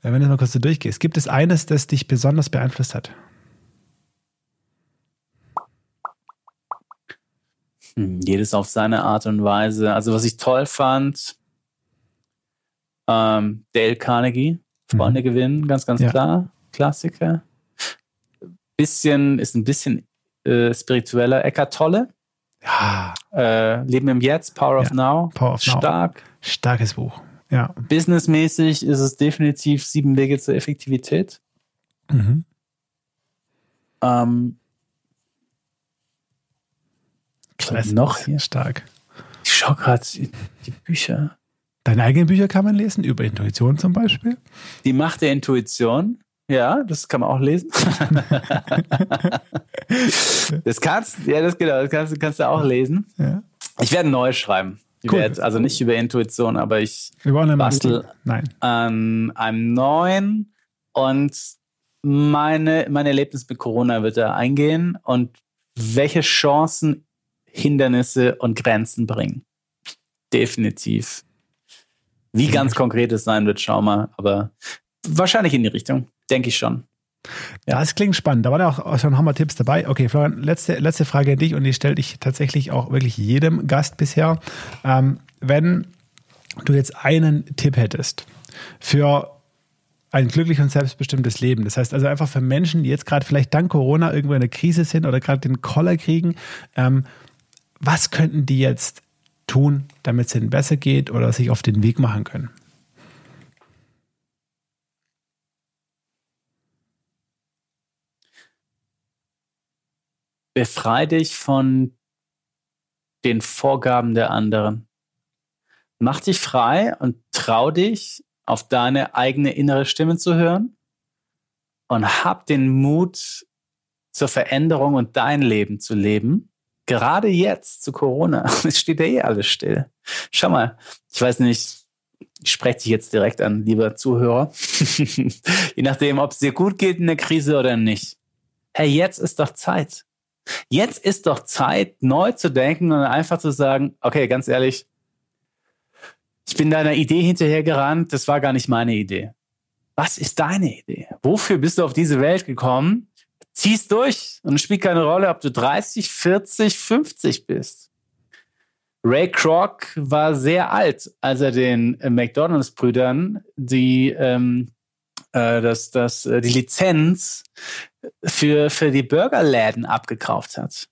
Speaker 3: äh, wenn du mal kurz so durchgehst, gibt es eines, das dich besonders beeinflusst hat?
Speaker 1: Hm, jedes auf seine Art und Weise. Also was ich toll fand, ähm, Dale Carnegie, Freunde mhm. gewinnen, ganz, ganz ja. klar, Klassiker. Bisschen, ist ein bisschen äh, spiritueller. Eckart Tolle.
Speaker 3: Ja.
Speaker 1: Äh, Leben im Jetzt, Power of Now.
Speaker 3: Power of
Speaker 1: Stark.
Speaker 3: Now. Starkes Buch. Ja.
Speaker 1: Businessmäßig ist es definitiv sieben Wege zur Effektivität. Mhm. Ähm,
Speaker 3: Klasse. Noch hier. Stark.
Speaker 1: Ich schaue gerade die Bücher.
Speaker 3: Deine eigenen Bücher kann man lesen, über Intuition zum Beispiel?
Speaker 1: Die Macht der Intuition. Ja, das kann man auch lesen. das kannst, ja, das genau, das kannst, kannst du auch lesen. Ja. Ich werde neu schreiben. Cool. werde also nicht über Intuition, aber ich bastel
Speaker 3: Nein.
Speaker 1: an einem neuen und meine, mein Erlebnis mit Corona wird da eingehen und welche Chancen, Hindernisse und Grenzen bringen. Definitiv. Wie ganz konkret es sein wird, schau mal, aber wahrscheinlich in die Richtung, denke ich schon.
Speaker 3: Ja, es klingt spannend. Da waren auch schon Hammer-Tipps dabei. Okay, Florian, letzte, letzte Frage an dich und die stelle ich tatsächlich auch wirklich jedem Gast bisher. Ähm, wenn du jetzt einen Tipp hättest für ein glücklich und selbstbestimmtes Leben. Das heißt also einfach für Menschen, die jetzt gerade vielleicht dank Corona irgendwo in der Krise sind oder gerade den Koller kriegen, ähm, was könnten die jetzt tun, damit es ihnen besser geht oder sich auf den Weg machen können?
Speaker 1: Befrei dich von den Vorgaben der anderen. Mach dich frei und trau dich, auf deine eigene innere Stimme zu hören und hab den Mut zur Veränderung und dein Leben zu leben. Gerade jetzt zu Corona. Es steht ja eh alles still. Schau mal, ich weiß nicht, ich spreche dich jetzt direkt an, lieber Zuhörer. Je nachdem, ob es dir gut geht in der Krise oder nicht. Hey, jetzt ist doch Zeit. Jetzt ist doch Zeit, neu zu denken und einfach zu sagen, okay, ganz ehrlich, ich bin deiner Idee hinterhergerannt, das war gar nicht meine Idee. Was ist deine Idee? Wofür bist du auf diese Welt gekommen? Zieh's durch und es spielt keine Rolle, ob du 30, 40, 50 bist. Ray Kroc war sehr alt, als er den McDonalds-Brüdern die ähm, äh, dass, dass äh, die Lizenz für, für die Burgerläden abgekauft hat.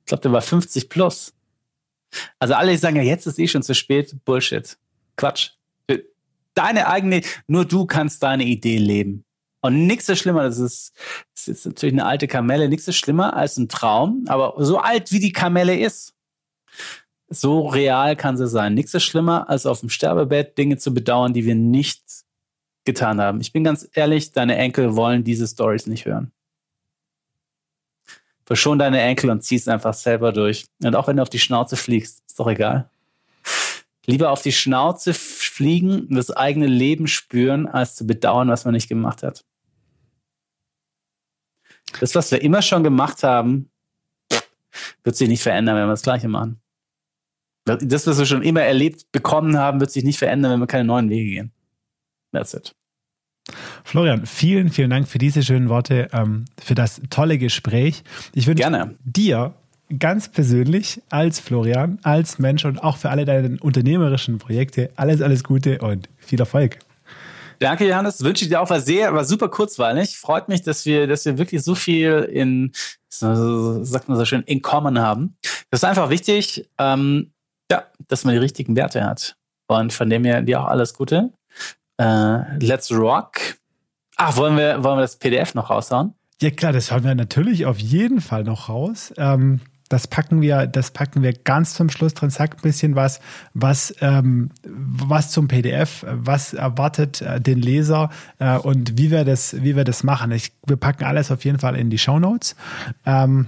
Speaker 1: Ich glaube, der war 50 plus. Also alle sagen ja, jetzt ist eh schon zu spät. Bullshit. Quatsch. Deine eigene, nur du kannst deine Idee leben. Und nichts ist schlimmer, das ist, das ist natürlich eine alte Kamelle, nichts ist schlimmer als ein Traum, aber so alt wie die Kamelle ist, so real kann sie sein. Nichts ist schlimmer, als auf dem Sterbebett Dinge zu bedauern, die wir nicht getan haben. Ich bin ganz ehrlich, deine Enkel wollen diese Stories nicht hören. Verschon deine Enkel und zieh's einfach selber durch. Und auch wenn du auf die Schnauze fliegst, ist doch egal. Lieber auf die Schnauze fliegen und das eigene Leben spüren, als zu bedauern, was man nicht gemacht hat. Das, was wir immer schon gemacht haben, wird sich nicht verändern, wenn wir das Gleiche machen. Das, was wir schon immer erlebt bekommen haben, wird sich nicht verändern, wenn wir keine neuen Wege gehen. That's it.
Speaker 3: Florian, vielen, vielen Dank für diese schönen Worte, ähm, für das tolle Gespräch. Ich wünsche dir ganz persönlich als Florian, als Mensch und auch für alle deine unternehmerischen Projekte alles, alles Gute und viel Erfolg.
Speaker 1: Danke, Johannes. Wünsche ich dir auch. War sehr, war super kurzweilig. Freut mich, dass wir, dass wir wirklich so viel in, sagt man so schön, in Common haben. Das ist einfach wichtig, ähm, ja, dass man die richtigen Werte hat. Und von dem her dir auch alles Gute. Äh, let's rock. Ach, wollen wir, wollen wir das PDF noch raushauen?
Speaker 3: Ja, klar, das hauen wir natürlich auf jeden Fall noch raus. Ähm, das packen wir, das packen wir ganz zum Schluss drin. Sagt ein bisschen was, was, ähm, was zum PDF, was erwartet äh, den Leser äh, und wie wir das, wie wir das machen. Ich, wir packen alles auf jeden Fall in die Show Notes. Ähm,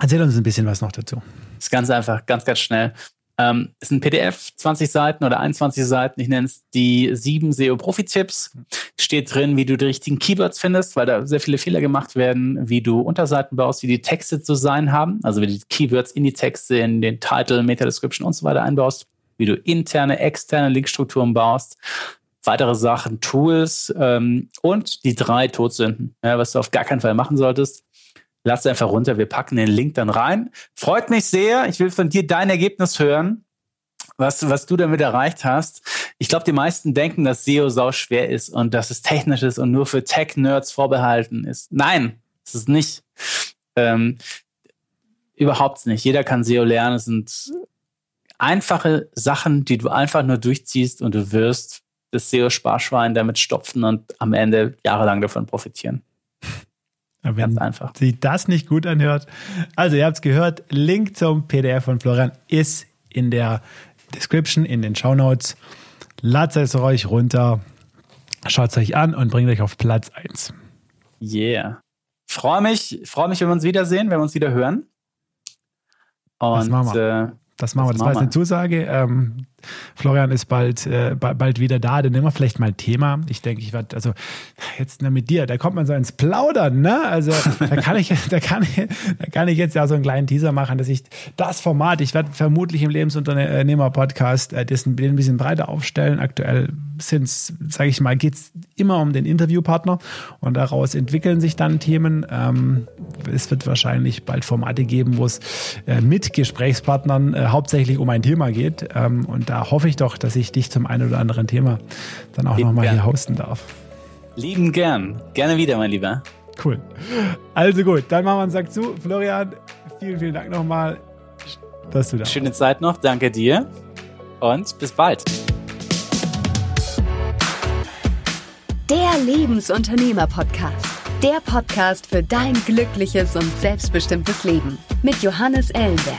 Speaker 3: erzähl uns ein bisschen was noch dazu.
Speaker 1: Das ist ganz einfach, ganz, ganz schnell. Ähm, ist ein PDF, 20 Seiten oder 21 Seiten. Ich nenne es die sieben SEO-Profi-Tipps. Steht drin, wie du die richtigen Keywords findest, weil da sehr viele Fehler gemacht werden, wie du Unterseiten baust, wie die Texte zu sein haben, also wie die Keywords in die Texte, in den Title, Meta-Description und so weiter einbaust, wie du interne, externe Linkstrukturen baust, weitere Sachen, Tools ähm, und die drei Todsünden, ja, was du auf gar keinen Fall machen solltest lass einfach runter. Wir packen den Link dann rein. Freut mich sehr. Ich will von dir dein Ergebnis hören, was, was du damit erreicht hast. Ich glaube, die meisten denken, dass SEO sau schwer ist und dass es technisch ist und nur für Tech-Nerds vorbehalten ist. Nein, es ist nicht. Ähm, überhaupt nicht. Jeder kann SEO lernen. Es sind einfache Sachen, die du einfach nur durchziehst und du wirst das SEO-Sparschwein damit stopfen und am Ende jahrelang davon profitieren.
Speaker 3: Wenn Ganz einfach. sich das nicht gut anhört. Also, ihr habt es gehört, Link zum PDF von Florian ist in der Description, in den Show Notes. Ladet es euch runter, schaut es euch an und bringt euch auf Platz 1.
Speaker 1: Yeah. Freue mich, freue mich, wenn wir uns wiedersehen, wenn wir uns wieder hören.
Speaker 3: Und das machen wir. Äh, das machen wir. Das, das war jetzt eine Zusage. Ähm, Florian ist bald, äh, bald wieder da, dann nehmen wir vielleicht mal ein Thema. Ich denke, ich werde, also jetzt ne, mit dir, da kommt man so ins Plaudern, ne? Also da kann ich, da kann ich, da kann ich jetzt ja so einen kleinen Teaser machen, dass ich das Format, ich werde vermutlich im Lebensunternehmer-Podcast äh, das ein bisschen breiter aufstellen. Aktuell sind sage ich mal, geht es immer um den Interviewpartner und daraus entwickeln sich dann Themen. Ähm, es wird wahrscheinlich bald Formate geben, wo es äh, mit Gesprächspartnern äh, hauptsächlich um ein Thema geht. Ähm, und da hoffe ich doch, dass ich dich zum einen oder anderen Thema dann auch nochmal hier hosten darf.
Speaker 1: Lieben gern. Gerne wieder, mein Lieber.
Speaker 3: Cool. Also gut, dann machen wir einen Sack zu. Florian, vielen, vielen Dank nochmal, dass du da
Speaker 1: Schöne Zeit noch. Danke dir. Und bis bald.
Speaker 2: Der Lebensunternehmer-Podcast. Der Podcast für dein glückliches und selbstbestimmtes Leben. Mit Johannes Ellenberg.